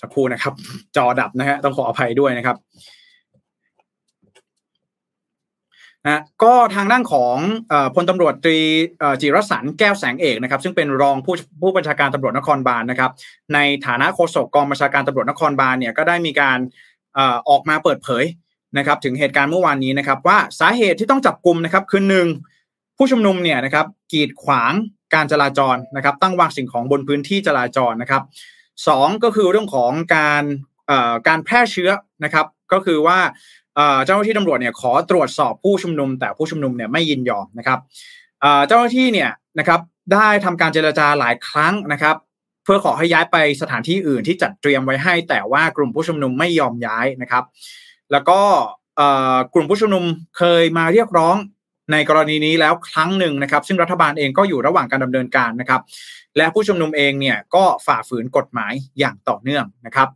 สักครู่นะครับ จอดับนะฮะต้องขออภัยด้วยนะครับ นะก็ทางด้านของพลตำรวจตรีจิรสันแก้วแสงเอกนะครับ ซึ่งเป็นรองผู้ผู้บัญชาการตำรวจนครบาลนะครับ ในฐานะโฆษกกองบัญชาการตำรวจนครบาลเนี่ยก็ได้มีการออกมาเปิดเผยนะครับ ถึงเหตุการณ์เมื่อวานนี้นะครับ ว่าสาเหตุที่ต้องจับกลุ่มนะครับคือหนึ่งผู้ชุมนุมเนี่ยนะครับกีดขวางการจราจรนะครับ ตั้งวางสิ่งของบนพื้นที่จราจรนะครับสองก็คือเรื่องของการการแพร่เชื้อนะครับ ก็คือว่า เจ้าหน้าที่ตำรวจเนี่ยขอตรวจสอบผู้ชุมนุม แต่ผู้ชุมนุมเนี่ยไม่ยินยอมนะครับเจ้าหน้าที่เนี่ยนะครับได้ทำการเจรจาหลายครั้งนะครับ เพื่อขอให้ย้ายไปสถานที่อื่นที่จัดเตรียมไว้ให้ แต่ว่ากลุ่มผู้ชุมนุมไม่ยอมย้ายนะครับ แล้วก็กลุ่มผู้ชุมนุมเคยมาเรียกร้องในกรณีนี้แล้วครั้งหนึ่งนะครับ ซึ่งรัฐบาลเองก็อยู่ระหว่างการดำเนินการนะครับ และผู้ชุมนุมเองเนี่ยก็ฝ่าฝืนกฎหมายอย่างต่อเนื่องนะครับ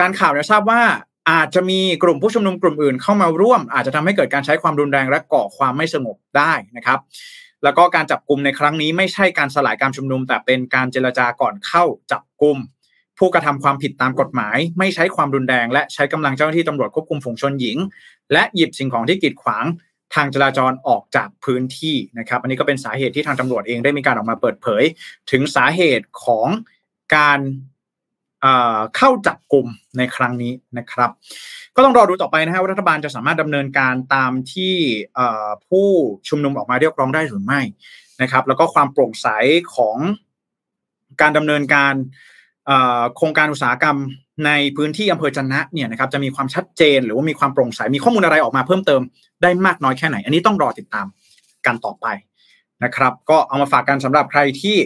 การข่าวเนี่ยทราบว่า อาจจะมีกลุ่มผู้ชุมนุมกลุ่มอื่นเข้ามาร่วม อาจจะทำให้เกิดการใช้ความรุนแรงและก่อความไม่สงบได้นะครับ แล้วก็การจับกลุ่มในครั้งนี้ไม่ใช่การสลายการชุมนุม แต่เป็นการเจรจาก่อนเข้าจับกลุ่มผู้กระทำความผิดตามกฎหมาย ไม่ใช้ความรุนแรง และใช้กำลังเจ้าหน้าที่ตำรวจควบคุมฝูงชนหญิง และหยิบสิ่งของที่กีดขวางทางจราจรออกจากพื้นที่นะครับ อันนี้ก็เป็นสาเหตุที่ทางตำรวจเองได้มีการออกมาเปิดเผย ถึงสาเหตุของการ เข้าจับกลุ่มในครั้งนี้นะครับ ก็ต้องรอดูต่อไปนะฮะว่ารัฐบาลจะสามารถดำเนินการตามที่ผู้ชุมนุมออกมาเรียกร้องได้หรือไม่นะครับ แล้วก็ความโปร่งใสของการดำเนินการโครงการอุตสาหกรรมในพื้นที่อำเภอจันนะเนี่ยนะครับจะมีความชัดเจนหรือว่ามีความโปร่งใสมีข้อมูลอะไรออกมาเพิ่มเติมได้มากน้อยแค่ไหน อันนี้ต้องรอติดตามกันต่อไปนะครับ ก็เอามาฝากกันสำหรับใครที่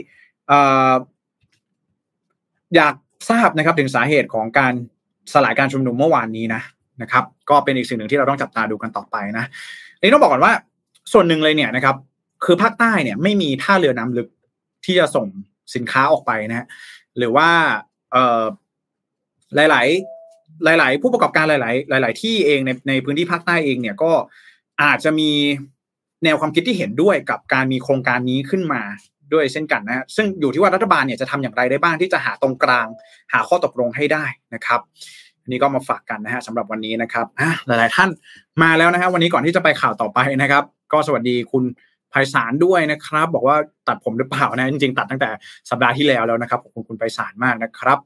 อยาก ทราบนะครับถึงสาเหตุของการสลายการชุมนุมเมื่อวานนี้นะนะครับ ก็เป็นอีกสิ่งหนึ่งที่เราต้องจับตาดูกันต่อไปนะนนี้ต้องบอกก่อนว่า ส่วนหนึ่งเลยเนี่ยนะครับ คือภาคใต้เนี่ยไม่มีท่าเรือน้ำลึกที่จะส่งสินค้าออกไปนะหรือว่าเอ่อหลาย ๆหลาย ๆ ผู้ประกอบการหลาย ๆ หลาย ๆ ที่เองในในพื้นที่ภาคใต้เองเนี่ยก็อาจจะมีแนวความคิดที่เห็นด้วยกับการมีโครงการนี้ขึ้นมา ด้วยเช่นกันนะฮะซึ่งอยู่ที่ว่ารัฐบาลเนี่ยจะทำอย่างไรได้บ้างที่จะหาตรงกลาง หาข้อตกลงให้ได้นะครับนนี้ก็มาฝากกันนะฮะสำหรับวันนี้นะครับหลาย ๆ ท่านมาแล้วนะฮะวันนี้ก่อนที่จะไปข่าวต่อไปนะครับ ก็สวัสดีคุณไพศาลด้วยนะครับ บอกว่าตัดผมหรือเปล่านะจริง ๆ ตัดตั้งแต่สัปดาห์ที่แล้วแล้วนะครับขอบคุณคุณไพศาลมากนะครับ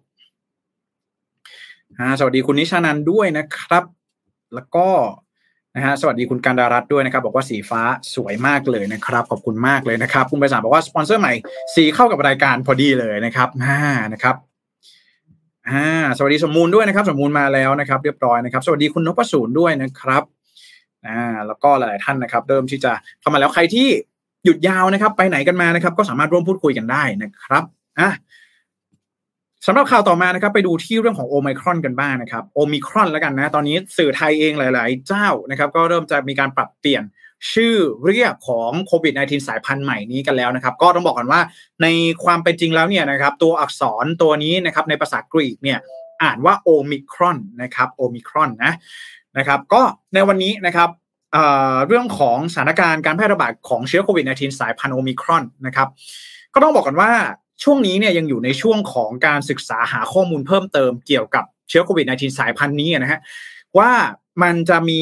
สวัสดีคุณนิชานันด้วยนะครับ แล้วก็ นะฮะสวัสดีคุณการดารัตด้วยนะครับ บอกว่าสีฟ้าสวยมากเลยนะครับ ขอบคุณมากเลยนะครับ คุณไปสารบอกว่าสปอนเซอร์ใหม่สีเข้ากับรายการพอดีเลยนะครับอ่านะครับอ่าสวัสดีสมมูลด้วยนะครับ สมมูลมาแล้วนะครับ เรียบร้อยนะครับ สวัสดีคุณนพสูรด้วยนะครับอ่าแล้วก็หลายท่านนะครับเริ่มที่จะเข้ามาแล้วใครที่หยุดยาวนะครับ ไปไหนกันมานะครับ ก็สามารถร่วมพูดคุยกันได้นะครับอะ สำหรับข่าวต่อมานะครับไปดูที่เรื่องของโอมิครอนกันบ้างนะครับโอมิครอนแล้วกันนะตอนนี้สื่อไทยเองหลาย ๆ เจ้านะครับก็เริ่มจะมีการปรับเปลี่ยนชื่อเรียกของโควิด -19 สายพันธุ์ใหม่นี้กันแล้วนะครับก็ต้องบอกกันว่าในความเป็นจริงแล้วเนี่ยนะครับตัวอักษรตัวนี้นะครับในภาษากรีกเนี่ยอ่านว่าโอมิครอนนะครับโอมิครอนนะนะครับก็ในวันนี้นะครับเรื่องของสถานการณ์การแพร่ระบาดของเชื้อโควิด -19 สายพันธุ์โอมิครอนนะครับก็ต้องบอกกันว่า ช่วงนี้เนี่ยยังอยู่ในช่วงของการศึกษาหาข้อมูลเพิ่มเติมเกี่ยวกับเชื้อโควิด -19 สายพันธุ์นี้นะฮะว่ามันจะมี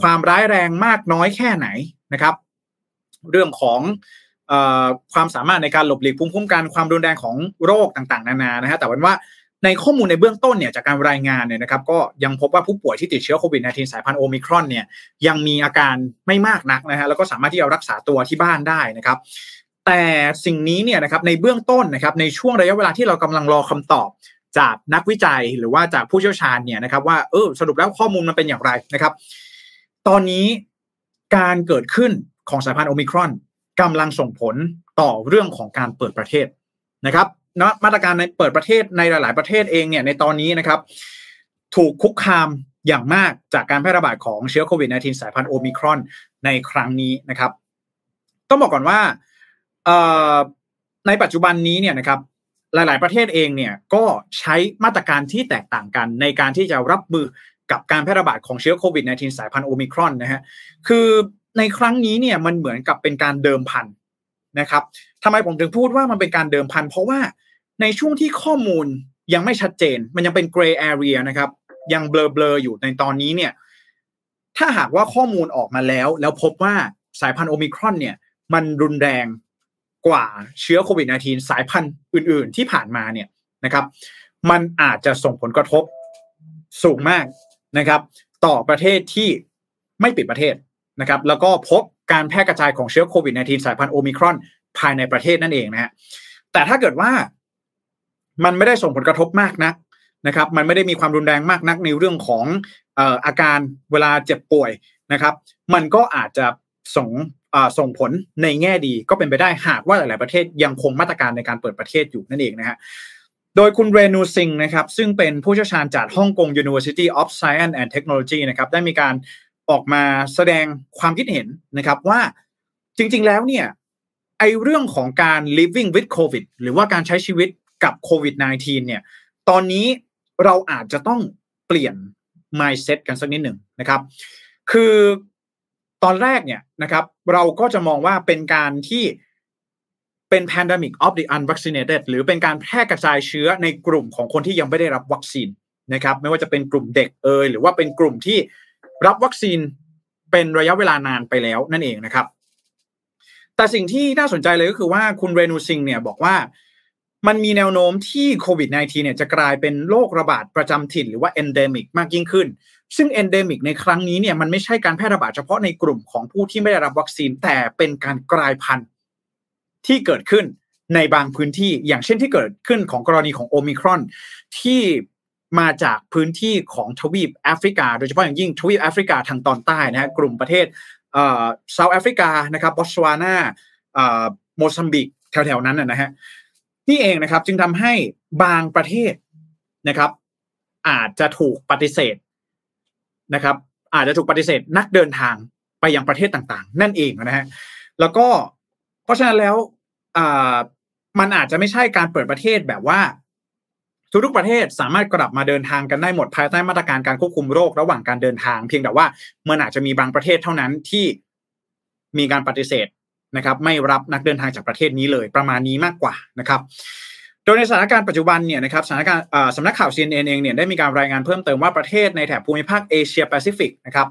ความร้ายแรงมากน้อยแค่ไหนนะครับ เรื่องของอความสามารถในการหลบหลีกภูมิคุ้มกันความรุนแรงของโรคต่างๆ นานานะฮะแต่ว่าในข้อมูลในเบื้องต้นเนี่ยจากการรายงานเนี่ยนะครับก็ยังพบว่าผู้ป่วยที่ติดเชื้อโควิด -19 สายพันธุ์โอมิครอนเนี่ยยังมีอาการไม่มากนักนะฮะแล้วก็สามารถที่จะรักษาตัวที่บ้านได้นะครับ แต่สิ่งนี้เนี่ยนะครับในเบื้องต้นนะครับในช่วงระยะเวลาที่เรากำลังรอคำตอบจากนักวิจัยหรือว่าจากผู้เชี่ยวชาญเนี่ยนะครับ ว่าเออสรุปแล้วข้อมูลมันเป็นอย่างไรนะครับ ตอนนี้การเกิดขึ้นของสายพันธุ์โอมิครอนกำลังส่งผลต่อเรื่องของการเปิดประเทศนะครับมาตรการในเปิดประเทศในหลาย ๆ ประเทศเองเนี่ยในตอนนี้นะครับ ถูกคุกคามอย่างมากจากการแพร่ระบาดของเชื้อโควิด -19 สายพันธุ์โอมิครอนในครั้งนี้นะครับ ต้องบอกก่อนว่า ในปัจจุบันนี้เนี่ยนะครับหลาย ๆ ประเทศเองเนี่ยก็ใช้มาตรการที่แตกต่างกันในการที่จะรับมือกับการแพร่ระบาดของเชื้อโควิด -19 สายพันธุ์โอมิครอนนะฮะคือในครั้งนี้เนี่ยมันเหมือนกับเป็นการเดิมพันนะครับทำไมผมถึงพูดว่ามันเป็นการเดิมพัน เพราะว่าในช่วงที่ข้อมูลยังไม่ชัดเจน มันยังเป็น gray area นะครับ ยังเบลอๆอยู่ในตอนนี้เนี่ย ถ้าหากว่าข้อมูลออกมาแล้ว แล้วพบว่าสายพันธุ์โอมิครอนเนี่ย มันรุนแรง กว่าเชื้อโควิด -19 สายพันธุ์อื่น ๆ ที่ผ่านมาเนี่ยนะครับ มันอาจจะส่งผลกระทบสูงมากนะครับ ต่อประเทศที่ไม่ปิดประเทศนะครับ แล้วก็พบการแพร่กระจายของเชื้อโควิด -19 สายพันธุ์โอมิครอนภายในประเทศนั่นเองนะฮะแต่ถ้าเกิดว่ามันไม่ได้ส่งผลกระทบมากนักนะครับ มันไม่ได้มีความรุนแรงมากนักในเรื่องของอาการเวลาเจ็บป่วยนะครับ มันก็อาจจะส่ง ส่งผลในแง่ดีก็เป็นไปได้หากว่าหลาย ๆ ประเทศยังคงมาตรการในการเปิดประเทศอยู่นั่นเองนะฮะโดยคุณเรนูซิงนะครับซึ่งเป็นผู้เชี่ยวชาญจากฮ่องกง University of Science and Technology นะครับได้มีการออกมาแสดงความคิดเห็นนะครับว่าจริง ๆ แล้วเนี่ยไอเรื่องของการ living with COVID หรือว่าการใช้ชีวิตกับโควิด -19 เนี่ย ตอนนี้เราอาจจะต้องเปลี่ยน mindset กันสักนิดหนึ่งนะครับ คือ ตอนแรกเนี่ยนะครับ เราก็จะมองว่าเป็นการที่เป็น pandemic of the unvaccinated หรือเป็นการแพร่กระจายเชื้อในกลุ่มของคนที่ยังไม่ได้รับวัคซีนนะครับ ไม่ว่าจะเป็นกลุ่มเด็กเอยหรือว่าเป็นกลุ่มที่รับวัคซีนเป็นระยะเวลานานไปแล้วนั่นเองนะครับ แต่สิ่งที่น่าสนใจเลยก็คือว่าคุณเรนูซิงเนี่ยบอกว่า มันมีแนวโน้มที่โควิด -19 เนี่ยจะกลายเป็นโรคระบาดประจำถิ่นหรือว่า endemic มากยิ่งขึ้น ซึ่ง endemic ในครั้งนี้เนี่ยมันไม่ใช่การแพร่ระบาดเฉพาะในกลุ่มของผู้ที่ไม่ได้รับวัคซีน แต่เป็นการกลายพันธุ์ที่เกิดขึ้นในบางพื้นที่ อย่างเช่นที่เกิดขึ้นของกรณีของโอมิครอนที่มาจากพื้นที่ของทวีปแอฟริกา โดยเฉพาะอย่างยิ่งทวีปแอฟริกาทางตอนใต้นะฮะกลุ่มประเทศเอ่อเซาท์แอฟริกานะครับบอตสวานาเอ่อโมซัมบิกแถวๆนั้นนะฮะ นี่เองนะครับ จึงทำให้บางประเทศนะครับ อาจจะถูกปฏิเสธนะครับ อาจจะถูกปฏิเสธนักเดินทางไปยังประเทศต่าง ๆ นั่นเองนะฮะแล้วก็เพราะฉะนั้นแล้วมันอาจจะไม่ใช่การเปิดประเทศแบบว่าทุกๆประเทศสามารถกลับมาเดินทางกันได้หมดภายใต้มาตรการการควบคุมโรคระหว่างการเดินทาง เพียงแต่ว่ามันอาจจะมีบางประเทศเท่านั้นที่มีการปฏิเสธ นะครับไม่รับนักเดินทางจากประเทศนี้เลยประมาณนี้มากกว่านะครับโดยในสถานการณ์ปัจจุบันเนี่ยนะครับสถานการณ์สำนักข่าว CNN เองเนี่ยได้มีการรายงานเพิ่มเติมว่าประเทศในแถบภูมิภาคเอเชียแปซิฟิกนะครับ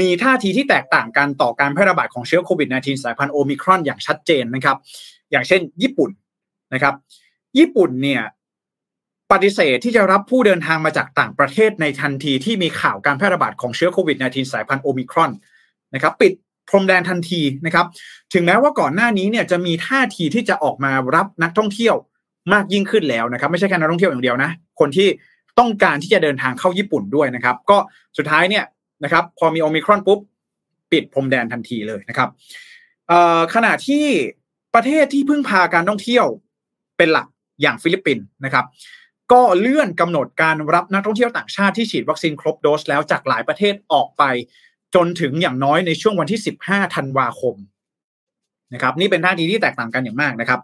มีท่าทีที่แตกต่างกันต่อการแพร่ระบาดของเชื้อโควิด -19 สายพันธุ์โอมิครอนอย่างชัดเจนนะครับ อย่างเช่น ญี่ปุ่นนะครับ ญี่ปุ่นเนี่ยปฏิเสธที่จะรับผู้เดินทางมาจากต่างประเทศในทันทีที่มีข่าวการแพร่ระบาดของเชื้อโควิด -19 สายพันธุ์โอมิครอนนะครับ ปิด พรมแดนทันทีนะครับ ถึงแม้ว่าก่อนหน้านี้เนี่ยจะมีท่าทีที่จะออกมารับนักท่องเที่ยวมากยิ่งขึ้นแล้วนะครับ ไม่ใช่แค่นักท่องเที่ยวอย่างเดียวนะ คนที่ต้องการที่จะเดินทางเข้าญี่ปุ่นด้วยนะครับ ก็สุดท้ายเนี่ยนะครับ พอมีโอมิครอนปุ๊บปิดพรมแดนทันทีเลยนะครับขณะที่ประเทศที่พึ่งพาการท่องเที่ยวเป็นหลักอย่างฟิลิปปินส์นะครับ ก็เลื่อนกำหนดการรับนักท่องเที่ยวต่างชาติที่ฉีดวัคซีนครบโดสแล้วจากหลายประเทศออกไป จนถึงอย่างน้อยในช่วงวันที่ 15 ธันวาคมนะครับ นี่เป็นท่าทีที่แตกต่างกันอย่างมากนะครับ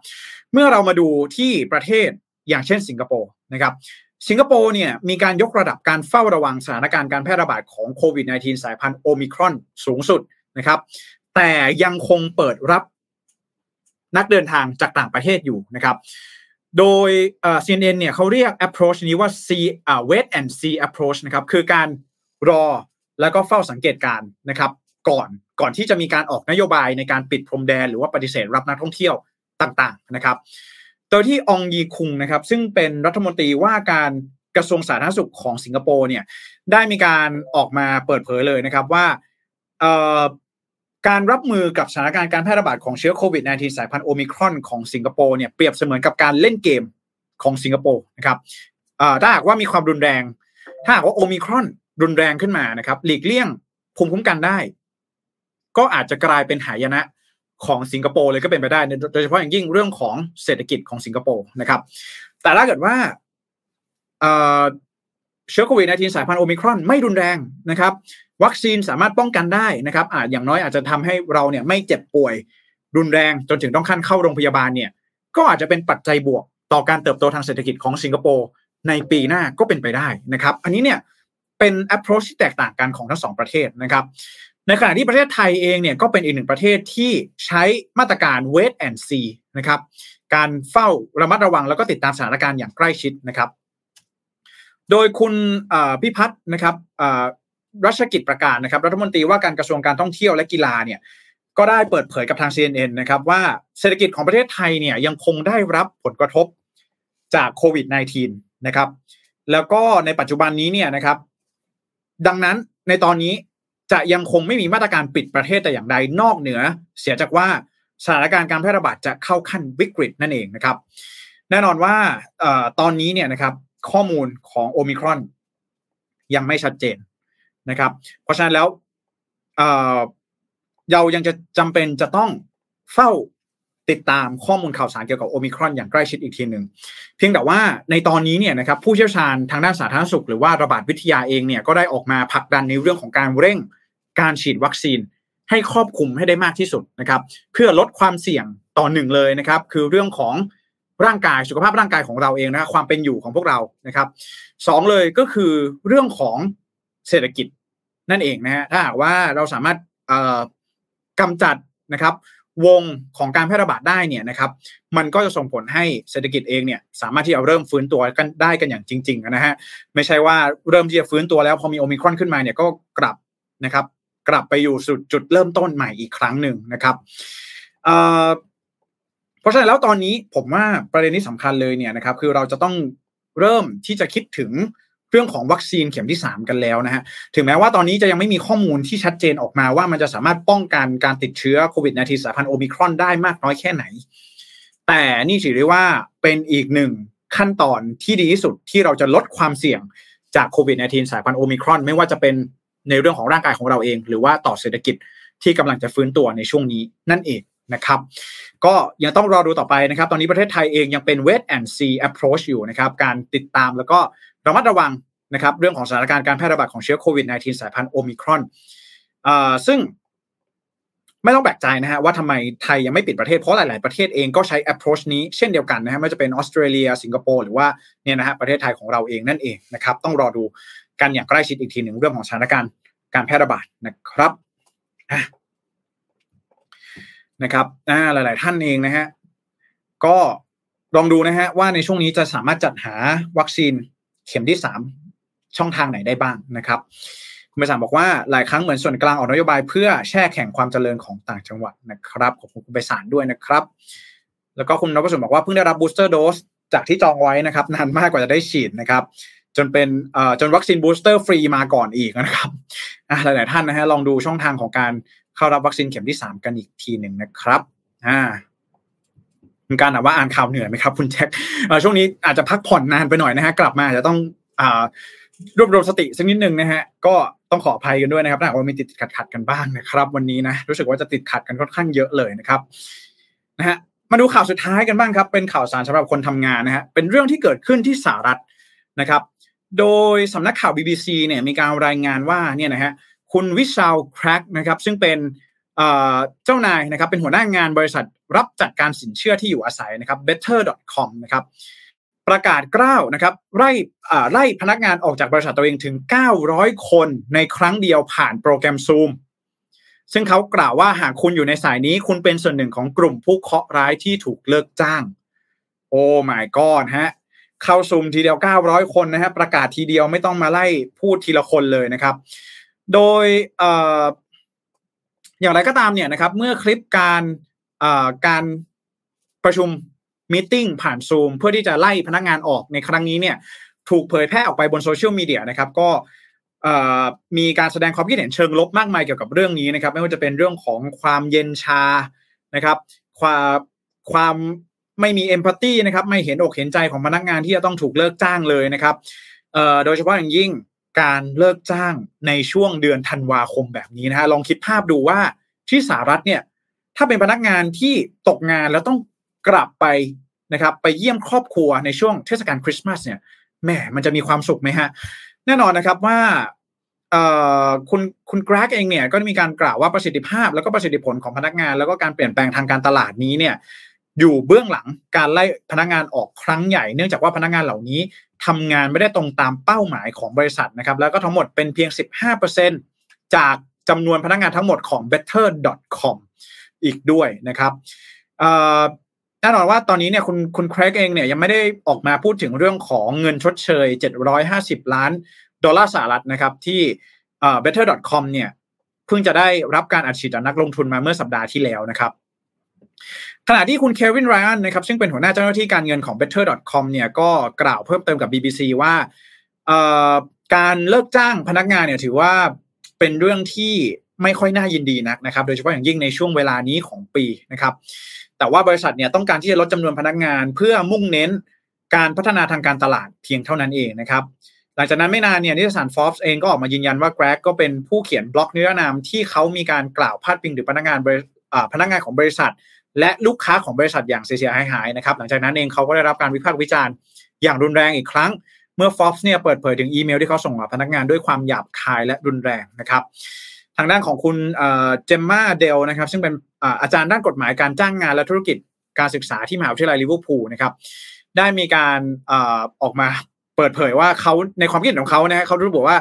เมื่อเรามาดูที่ประเทศอย่างเช่นสิงคโปร์นะครับ สิงคโปร์เนี่ยมีการยกระดับการเฝ้าระวังสถานการณ์การแพร่ระบาดของโควิด -19 สายพันธุ์โอมิครอนสูงสุดนะครับ แต่ยังคงเปิดรับนักเดินทางจากต่างประเทศอยู่นะครับ โดย CNN เนี่ยเขาเรียก approach นี้ว่า see uh, wait and see approach นะครับ คือการรอ แล้วก็เฝ้าสังเกตการนะครับ ก่อนก่อนที่จะมีการออกนโยบายในการปิดพรมแดน หรือว่าปฏิเสธรับนักท่องเที่ยวต่างๆนะครับโดยที่องยีคุงนะครับ ซึ่งเป็นรัฐมนตรีว่าการกระทรวงสาธารณสุขของสิงคโปร์เนี่ยได้มีการออกมาเปิดเผยเลยนะครับว่าการรับมือกับสถานการณ์การแพร่ระบาดของเชื้อโควิด -19 สายพันธุ์โอมิครอนของสิงคโปร์เนี่ยเปรียบเสมือนกับการเล่นเกมของสิงคโปร์นะครับถ้าหากว่ามีความรุนแรง ถ้าหากว่าโอมิครอน รุนแรงขึ้นมานะครับ หลีกเลี่ยงภูมิคุ้มกันได้ ก็อาจจะกลายเป็นหายนะของสิงคโปร์เลยก็เป็นไปได้ โดยเฉพาะอย่างยิ่งเรื่องของเศรษฐกิจของสิงคโปร์นะครับ แต่ถ้าเกิดว่าเชื้อโควิด -19 สายพันธุ์โอมิครอนไม่รุนแรงนะครับ วัคซีนสามารถป้องกันได้นะครับ อาจอย่างน้อยอาจจะทำให้เราเนี่ยไม่เจ็บป่วยรุนแรงจนถึงต้องขั้นเข้าโรงพยาบาลเนี่ย ก็อาจจะเป็นปัจจัยบวกต่อการเติบโตทางเศรษฐกิจของสิงคโปร์ในปีหน้าก็เป็นไปได้นะครับ อันนี้เนี่ย เป็น approach ที่แตกต่างกันของทั้งสองประเทศนะครับ ในขณะที่ประเทศไทยเองเนี่ยก็เป็นอีกหนึ่งประเทศที่ใช้มาตรการ wait and see นะครับการเฝ้าระมัดระวังแล้วก็ติดตามสถานการณ์อย่างใกล้ชิดนะครับ โดยคุณพิพัฒน์นะครับรัชกิจประกาศนะครับ รัฐมนตรีว่าการกระทรวงการท่องเที่ยวและกีฬาเนี่ยก็ได้เปิดเผยกับทาง CNN นะครับว่าเศรษฐกิจของประเทศไทยเนี่ยยังคงได้รับผลกระทบจากโควิด -19 นะครับแล้วก็ในปัจจุบันนี้เนี่ยนะครับ ดังนั้นในตอนนี้จะยังคงไม่มีมาตรการปิดประเทศแต่อย่างใดนอกเหนือ เสียจากว่าสถานการณ์การแพร่ระบาดจะเข้าขั้นวิกฤตนั่นเองนะครับ แน่นอนว่าตอนนี้เนี่ยนะครับข้อมูลของโอมิครอนยังไม่ชัดเจนนะครับ เพราะฉะนั้นแล้วเรายังจะจำเป็นจะต้องเฝ้า ติดตามข้อมูลข่าวสารเกี่ยวกับโอมิครอนอย่างใกล้ชิดอีกทีหนึ่งเพียงแต่ว่าในตอนนี้เนี่ยนะครับผู้เชี่ยวชาญทางด้านสาธารณสุข หรือว่าระบาดวิทยาเองเนี่ยก็ได้ออกมาผลักดันในเรื่องของการเร่งการฉีดวัคซีน ให้ครอบคลุมให้ได้มากที่สุดนะครับ เพื่อลดความเสี่ยงต่อหนึ่งเลยนะครับ คือเรื่องของร่างกายสุขภาพร่างกายของเราเองนะความเป็นอยู่ของพวกเรานะครับสองเลยก็คือเรื่องของเศรษฐกิจนั่นเองนะฮะถ้าหากว่าเราสามารถกำจัดนะครับ วงของการแพร่ระบาดได้เนี่ยนะครับ มันก็จะส่งผลให้เศรษฐกิจเองเนี่ยสามารถที่จะเริ่มฟื้นตัวกันได้กันอย่างจริง ๆ นะฮะไม่ใช่ว่าเริ่มที่จะฟื้นตัวแล้วพอมีโอมิครอนขึ้นมาเนี่ยก็กลับนะครับ กลับไปอยู่สุดจุดเริ่มต้นใหม่อีกครั้งหนึ่งนะครับเพราะฉะนั้นแล้วตอนนี้ผมว่าประเด็นที่สำคัญเลยเนี่ยนะครับ คือเราจะต้องเริ่มที่จะคิดถึง เรื่องของวัคซีนเข็มที่ 3 กันแล้วนะฮะ ถึงแม้ว่าตอนนี้จะยังไม่มีข้อมูลที่ชัดเจนออกมาว่ามันจะสามารถป้องกันการติดเชื้อโควิด -19 สายพันธุ์โอมิครอนได้มากน้อยแค่ไหน แต่นี่ถือได้ว่าเป็นอีกหนึ่งขั้นตอนที่ดีที่สุดที่เราจะลดความเสี่ยงจากโควิด -19 สายพันธุ์โอมิครอนไม่ว่าจะเป็นในเรื่องของร่างกายของเราเอง หรือว่าต่อเศรษฐกิจที่กำลังจะฟื้นตัวในช่วงนี้นั่นเองนะครับ ก็ยังต้องรอดูต่อไปนะครับ ตอนนี้ประเทศไทยเองยังเป็น wait and see approach อยู่นะครับ การติดตามแล้วก็ ระมัดระวังนะครับเรื่องของสถานการณ์การแพร่ระบาดของเชื้อโควิด -19 สายพันธุ์โอมิครอนซึ่งไม่ต้องแปลกใจนะฮะว่าทำไมไทยยังไม่ปิดประเทศเพราะหลาย ๆ ประเทศเองก็ใช้ approach นี้เช่นเดียวกันนะฮะไม่ว่าจะเป็นออสเตรเลีย สิงคโปร์หรือว่าเนี่ยนะฮะประเทศไทยของเราเองนั่นเองนะครับต้องรอดูกันอย่างใกล้ชิดอีกทีหนึ่งเรื่องของสถานการณ์การแพร่ระบาดนะครับนะครับหลาย ๆ ท่านเองนะฮะก็ลองดูนะฮะว่าในช่วงนี้จะสามารถจัดหาวัคซีน เข็มที่สามช่องทางไหนได้บ้างนะครับคุณไปสานบอกว่าหลายครั้งเหมือนส่วนกลางออกนโยบายเพื่อแช่แข่งความเจริญของต่างจังหวัดนะครับขอบคุณคุณไปสานด้วยนะครับ แล้วก็คุณนพสุนบอกว่าเพิ่งได้รับบูสเตอร์โดสจากที่จองไว้นะครับ นานมากกว่าจะได้ฉีดนะครับ จนเป็นจนวัคซีน booster ฟรีมาก่อนอีกนะครับหลาย ๆ ท่านนะฮะลองดูช่องทางของการเข้ารับวัคซีนเข็มที่สามกันอีกทีหนึ่งนะครับอ่า คุณการถามว่าอ่านข่าวเหนื่อยไหมครับคุณแจ็คช่วงนี้อาจจะพักผ่อนนานไปหน่อยนะฮะกลับมาจะต้องอ่ารวบรวมสติสักนิดนึงนะฮะก็ต้องขออภัยกันด้วยนะครับถ้าว่ามีติดขัดขัดกันบ้างนะครับ วันนี้นะรู้สึกว่าจะติดขัดกันค่อนข้างเยอะเลยนะครับนะฮะมาดูข่าวสุดท้ายกันบ้างครับ เป็นข่าวสารสำหรับคนทำงานนะฮะเป็นเรื่องที่เกิดขึ้นที่สหรัฐนะครับ โดยสำนักข่าว BBC เนี่ยมีการรายงานว่าเนี่ยนะฮะคุณวิชาลแครกนะครับซึ่งเป็น เจ้านายนะครับเป็นหัวหน้างานบริษัทรับจัดการสินเชื่อที่อยู่อาศัยนะครับ better.com นะครับประกาศกล้าวนะครับไล่ไล่พนักงานออกจากบริษัทตัวเองถึง 900 คนในครั้งเดียวผ่านโปรแกรม Zoom ซึ่งเขากล่าวว่าหากคุณอยู่ในสายนี้ คุณเป็นส่วนหนึ่งของกลุ่มผู้เคราะห์ร้ายที่ถูกเลิกจ้าง โอ้ my god ฮะเข้าซูมทีเดียว 900 คนนะฮะประกาศทีเดียวไม่ต้องมาไล่พูดทีละคนเลยนะครับ โดย อย่างไรก็ตามเนี่ยนะครับ เมื่อคลิปการการประชุม meeting ผ่านซูมเพื่อที่จะไล่พนักงานออกในครั้งนี้เนี่ย ถูกเผยแพร่ออกไปบนโซเชียลมีเดียนะครับ ก็มีการแสดงความคิดเห็นเชิงลบมากมายเกี่ยวกับเรื่องนี้นะครับ ไม่ว่าจะเป็นเรื่องของความเย็นชานะครับ ความความไม่มีเอมพัตตีนะครับ ไม่เห็นอกเห็นใจของพนักงานที่จะต้องถูกเลิกจ้างเลยนะครับโดยเฉพาะอย่างยิ่ง การเลิกจ้างในช่วงเดือนธันวาคมแบบนี้นะฮะลองคิดภาพดูว่าที่สหรัฐเนี่ย ถ้าเป็นพนักงานที่ตกงานแล้วต้องกลับไปนะครับ ไปเยี่ยมครอบครัวในช่วงเทศกาลคริสต์มาสเนี่ยแหมมันจะมีความสุขไหมฮะ แน่นอนนะครับว่าคุณคุณกรกเองเนี่ยก็มีการกล่าวว่าประสิทธิภาพ แล้วก็ประสิทธิผลของพนักงาน แล้วก็การเปลี่ยนแปลงทางการตลาดนี้เนี่ยอยู่เบื้องหลังการไล่พนักงานออกครั้งใหญ่ เนื่องจากว่าพนักงานเหล่านี้ ทำงานไม่ได้ตรงตามเป้าหมายของบริษัทนะครับแล้วก็ทั้งหมดเป็นเพียง 15%จากจำนวนพนักงานทั้งหมดของ better.com อีกด้วยนะครับแน่นอนว่าตอนนี้เนี่ยคุณคุณแครกเองเนี่ยยังไม่ได้ออกมาพูดถึงเรื่องของเงินชดเชย 750 ล้านดอลลาร์สหรัฐนะครับที่ better.com เนี่ยเพิ่งจะได้รับการอัดฉีดจากนักลงทุนมาเมื่อสัปดาห์ที่แล้วนะครับ ขณะที่คุณเควินไรอันนะครับซึ่งเป็นหัวหน้าเจ้าหน้าที่การเงินของ better.com เนี่ยก็กล่าวเพิ่มเติมกับ BBC ว่าการเลิกจ้างพนักงานเนี่ยถือว่าเป็นเรื่องที่ไม่ค่อยน่ายินดีนักนะครับ โดยเฉพาะอย่างยิ่งในช่วงเวลานี้ของปีนะครับ แต่ว่าบริษัทเนี่ยต้องการที่จะลดจำนวนพนักงานเพื่อมุ่งเน้นการพัฒนาทางการตลาดเพียงเท่านั้นเองนะครับ หลังจากนั้นไม่นานเนี่ยนิตยสารฟอ b ส์เองก็ออกมายืนยันว่าแกร็กก็เป็นผู้เขียนบล็อกนิรนามที่เขามีการกล่าวพาดพิงถึงพนักงานพนักงานของบริษัท และลูกค้าของบริษัทอย่างเสียหายนะครับหลังจากนั้นเองเขาก็ได้รับการวิพากษ์วิจารณ์อย่างรุนแรงอีกครั้ง เมื่อ Forbes เนี่ยเปิดเผยถึงอีเมลที่เขาส่งมาพนักงานด้วยความหยาบคายและรุนแรงนะครับทางด้านของคุณเจมมาเดลนะครับซึ่งเป็นอาจารย์ด้านกฎหมายการจ้างงานและธุรกิจการศึกษาที่มหาวิทยาลัยลิเวอร์พูลนะครับได้มีการออกมาเปิดเผยว่าเขาในความคิดของเขานะเขารู้บอกว่า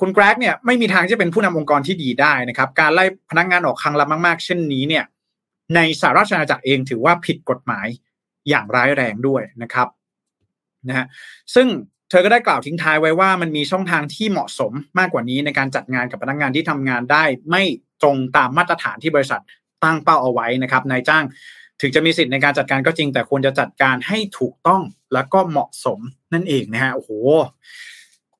คุณแกรกเนี่ยไม่มีทางที่จะเป็นผู้นำองค์กรที่ดีได้นะครับการไล่พนักงานออกครั้งละมาก ๆ เช่นนี้เนี่ย ในสหราชอาณาจักรเองถือว่าผิดกฎหมายอย่างร้ายแรงด้วยนะครับนะฮะซึ่งเธอก็ได้กล่าวทิ้งท้ายไว้ว่ามันมีช่องทางที่เหมาะสมมากกว่านี้ในการจัดงานกับพนักงานที่ทำงานได้ ไม่ตรงตามมาตรฐานที่บริษัทตั้งเป้าเอาไว้นะครับนายจ้างถึงจะมีสิทธิ์ในการจัดการก็จริง แต่ควรจะจัดการให้ถูกต้องแล้วก็เหมาะสมนั่นเองนะฮะโอ้โห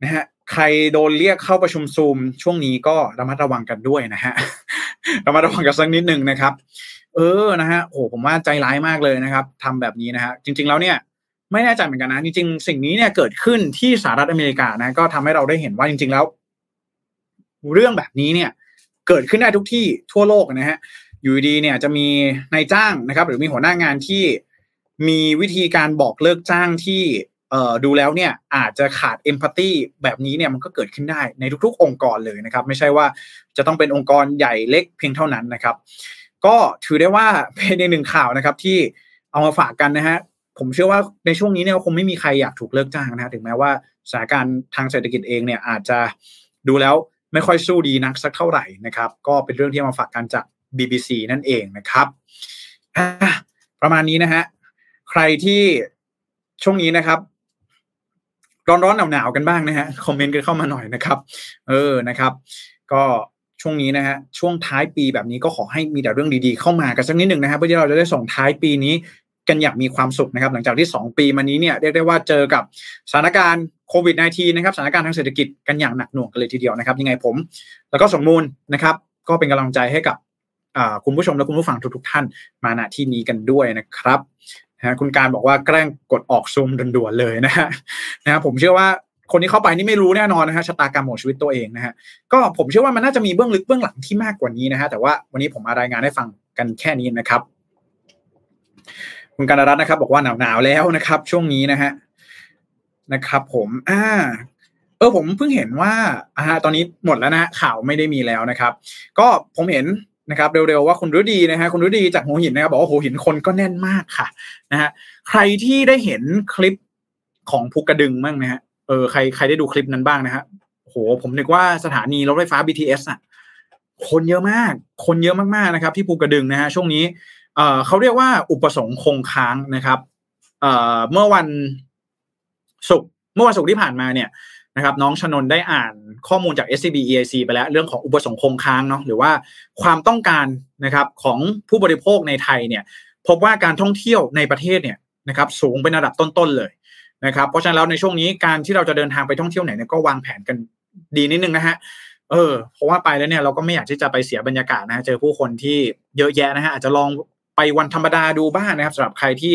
นะฮะใครโดนเรียกเข้าประชุมซูม ช่วงนี้ก็ระมัดระวังกันด้วยนะฮะระมัดระวังกันสักนิดหนึ่งนะครับ เออนะฮะโอ้ผมว่าใจร้ายมากเลยนะครับทำแบบนี้นะฮะจริง ๆ แล้วเนี่ยไม่แน่ใจเหมือนกันนะจริงๆสิ่งนี้เนี่ยเกิดขึ้นที่สหรัฐอเมริกานะ ก็ทำให้เราได้เห็นว่าจริง ๆ แล้ว เรื่องแบบนี้เนี่ย เกิดขึ้นได้ทุกที่ทั่วโลกนะฮะอยู่ดีเนี่ยจะมีนายจ้างนะครับ หรือมีหัวหน้างานที่มีวิธีการบอกเลิกจ้างที่เอ่อดูแล้วเนี่ยอาจจะขาดเอมพัตตีแบบนี้เนี่ยมันก็เกิดขึ้นได้ในทุกๆ องค์กรเลยนะครับ ไม่ใช่ว่าจะต้องเป็นองค์กรใหญ่เล็กเพียงเท่านั้นนะครับ ก็ถือได้ว่าเป็นในหนึ่งข่าวนะครับ ที่เอามาฝากกันนะฮะผมเชื่อว่าในช่วงนี้เนี่ยคงไม่มีใครอยากถูกเลิกจ้างนะถึงแม้ว่าสถานการณ์ทางเศรษฐกิจเองเนี่ยอาจจะดูแล้วไม่ค่อยสู้ดีนักสักเท่าไหร่นะครับ ก็เป็นเรื่องที่มาฝากกันจาก BBC นั่นเองนะครับประมาณนี้นะฮะใครที่ช่วงนี้นะครับ ร้อนร้อนหนาวหนาวกันบ้างนะฮะคอมเมนต์กันเข้ามาหน่อยนะครับ เออนะครับ ก็ ช่วงนี้นะฮะช่วงท้ายปีแบบนี้ก็ขอให้มีแต่เรื่องดีๆเข้ามากันสักนิดหนึ่งนะครับเพื่อที่เราจะได้ส่งท้ายปีนี้กันอย่างมีความสุขนะครับ หลังจากที่ 2 ปีมานี้เนี่ยเรียกได้ว่าเจอกับสถานการณ์โควิด -19 นะครับสถานการณ์ทางเศรษฐกิจกันอย่างหนักหน่วงกันเลยทีเดียวนะครับ ยังไงผม แล้วก็สมมูลนะครับ ก็เป็นกำลังใจให้กับคุณผู้ชมและคุณผู้ฟังทุกๆท่านมาณที่นี้กันด้วยนะครับนะคุณการบอกว่าแกล้งกดออกซูมด่วนๆเลยนะฮะนะผมเชื่อว่า คนที่เข้าไปนี่ไม่รู้แน่นอนนะฮะชะตากรรมของชีวิตตัวเองนะฮะก็ผมเชื่อว่ามันน่าจะมีเบื้องลึกเบื้องหลังที่มากกว่านี้นะฮะแต่ว่าวันนี้ผมมารายงานให้ฟังกันแค่นี้นะครับ คุณการรัตน์นะครับ บอกว่าหนาวๆแล้วนะครับ ช่วงนี้นะฮะนะครับ ผมอ่าเออผมเพิ่งเห็นว่าอ่าตอนนี้หมดแล้วนะข่าวไม่ได้มีแล้วนะครับ ก็ผมเห็นนะครับเร็วๆว่าคุณรุดีนะฮะคุณรุดีจากหัวหินนะครับบอกว่าหัวหินคนก็แน่นมากค่ะนะฮะใครที่ได้เห็นคลิปของภูกระดึงบ้างนะฮะ เออใครใครได้ดูคลิปนั้นบ้างนะฮะโหผมนึกว่าสถานีรถไฟฟ้า BTS อะคนเยอะมาก คนเยอะมากๆนะครับ ที่ภูกระดึงนะฮะช่วงนี้เออเขาเรียกว่าอุปสงค์คงค้างนะครับเออเมื่อวันศุกร์เมื่อวันศุกร์ที่ผ่านมาเนี่ยนะครับน้องชนนได้อ่านข้อมูลจาก SCB EIC ไปแล้ว เรื่องของอุปสงค์คงค้างเนาะหรือว่าความต้องการนะครับของผู้บริโภคในไทยเนี่ยพบว่าการท่องเที่ยวในประเทศเนี่ยนะครับสูงเป็นระดับต้นๆเลย นะครับเพราะฉะนั้นแล้วในช่วงนี้การที่เราจะเดินทางไปท่องเที่ยวไหนเนี่ยก็วางแผนกันดีนิดนึงนะฮะเออเพราะว่าไปแล้วเนี่ยเราก็ไม่อยากที่จะไปเสียบรรยากาศนะเจอผู้คนที่เยอะแยะนะฮะอาจจะลองไปวันธรรมดาดูบ้างนะครับสำหรับใครที่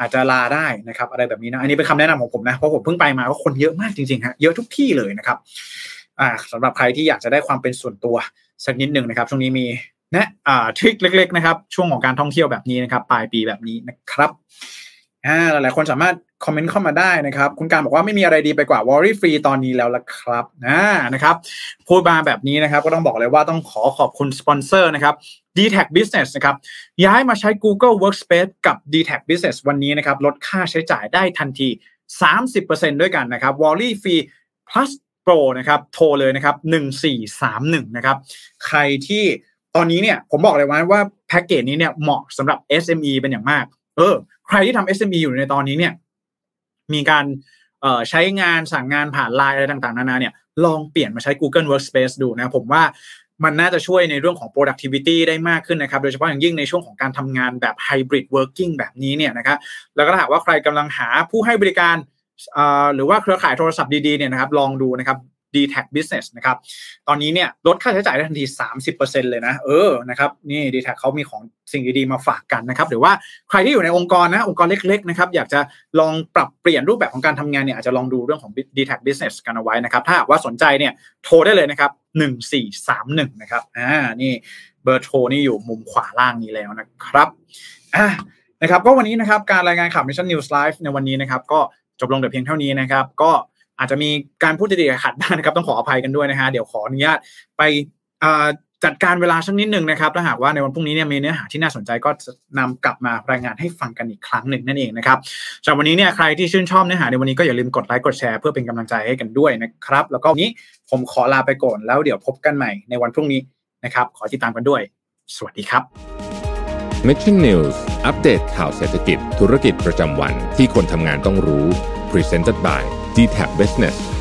อาจจะลาได้นะครับอะไรแบบนี้นะอันนี้เป็นคำแนะนำของผมนะเพราะผมเพิ่งไปมาก็คนเยอะมากจริงๆฮะเยอะทุกที่เลยนะครับอ่าสำหรับใครที่อยากจะได้ความเป็นส่วนตัวสักนิดหนึ่งนะครับ ช่วงนี้มีนะอ่าทริคเล็ก ๆ นะครับ ช่วงของการท่องเที่ยวแบบนี้นะครับ ปลายปีแบบนี้นะครับ อ่าหลายๆคนสามารถคอมเมนต์เข้ามาได้นะครับ คุณการบอกว่าไม่มีอะไรดีไปกว่า Worry Free ตอนนี้แล้วละครับนะนะครับพูดมาแบบนี้นะครับ ก็ต้องบอกเลยว่าต้องขอขอบคุณสปอนเซอร์นะครับ d t a c Business นะครับ ย้ายมาใช้ Google Workspace กับ d t a c Business วันนี้นะครับ ลดค่าใช้จ่ายได้ทันที 30%ด้วยกันนะครับ Worry Free Plus Pro นะครับ โทรเลยนะครับ 1431 นะครับ ใครที่ตอนนี้เนี่ย ผมบอกเลยว่าว่าแพ็กเกจนี้เนี่ยเหมาะสำหรับ SME เป็นอย่างมาก เออ ใครที่ทำ SME อยู่ในตอนนี้เนี่ย มีการใช้งานสั่งงานผ่านไลน์อะไรต่างๆ นานาเนี่ยลองเปลี่ยนมาใช้ Google Workspace ดูนะ ผมว่ามันน่าจะช่วยในเรื่องของ productivity ได้มากขึ้นนะครับ โดยเฉพาะอย่างยิ่งในช่วงของการทำงานแบบ hybrid working แบบนี้เนี่ยนะครับแล้วก็ถ้าหากว่าใครกำลังหาผู้ให้บริการหรือว่าเครือข่ายโทรศัพท์ดีๆเนี่ยนะครับลองดูนะครับ d t a c Business นะครับ ตอนนี้เนี่ยลดค่าใช้จ่ายได้ทันที 30%เลยนะ เออ นะครับ นี่ d t a c เขามีของสิ่งดีๆ มาฝากกันนะครับ หรือว่าใครที่อยู่ในองค์กรนะ องค์กรเล็กๆ นะครับ อยากจะลองปรับเปลี่ยนรูปแบบของการทำงานเนี่ย อาจจะลองดูเรื่องของ d t a c Business กันเอาไว้นะครับ ถ้าว่าสนใจเนี่ย โทรได้เลยนะครับ 1431 นะครับ อ่า นี่เบอร์โทรนี่อยู่มุมขวาล่างนี้แล้วนะครับ อ่านะครับ ก็วันนี้นะครับ การรายงานข่าว Mission News Live ในวันนี้นะครับ ก็จบลงแต่เพียงเท่านี้นะครับ ก็ อาจจะมีการพูดติดขัดบ้างนะครับต้องขออภัยกันด้วยนะฮะเดี๋ยวขออนุญาตไปจัดการเวลาสักนิดหนึ่งนะครับถ้าหากว่าในวันพรุ่งนี้เนี่ยมีเนื้อหาที่น่าสนใจก็จะนำกลับมารายงานให้ฟังกันอีกครั้งหนึ่งนั่นเองนะครับสำหรับวันนี้เนี่ยใครที่ชื่นชอบเนื้อหาในวันนี้ก็อย่าลืมกดไลค์กดแชร์เพื่อเป็นกำลังใจให้กันด้วยนะครับ แล้วก็นี้ผมขอลาไปก่อนแล้วเดี๋ยวพบกันใหม่ในวันพรุ่งนี้นะครับขอติดตามกันด้วย สวัสดีครับ Mission News อัปเดตข่าวเศรษฐกิจ ธุรกิจประจำวันที่คนทำงานต้องรู้ Presented by d t a c Business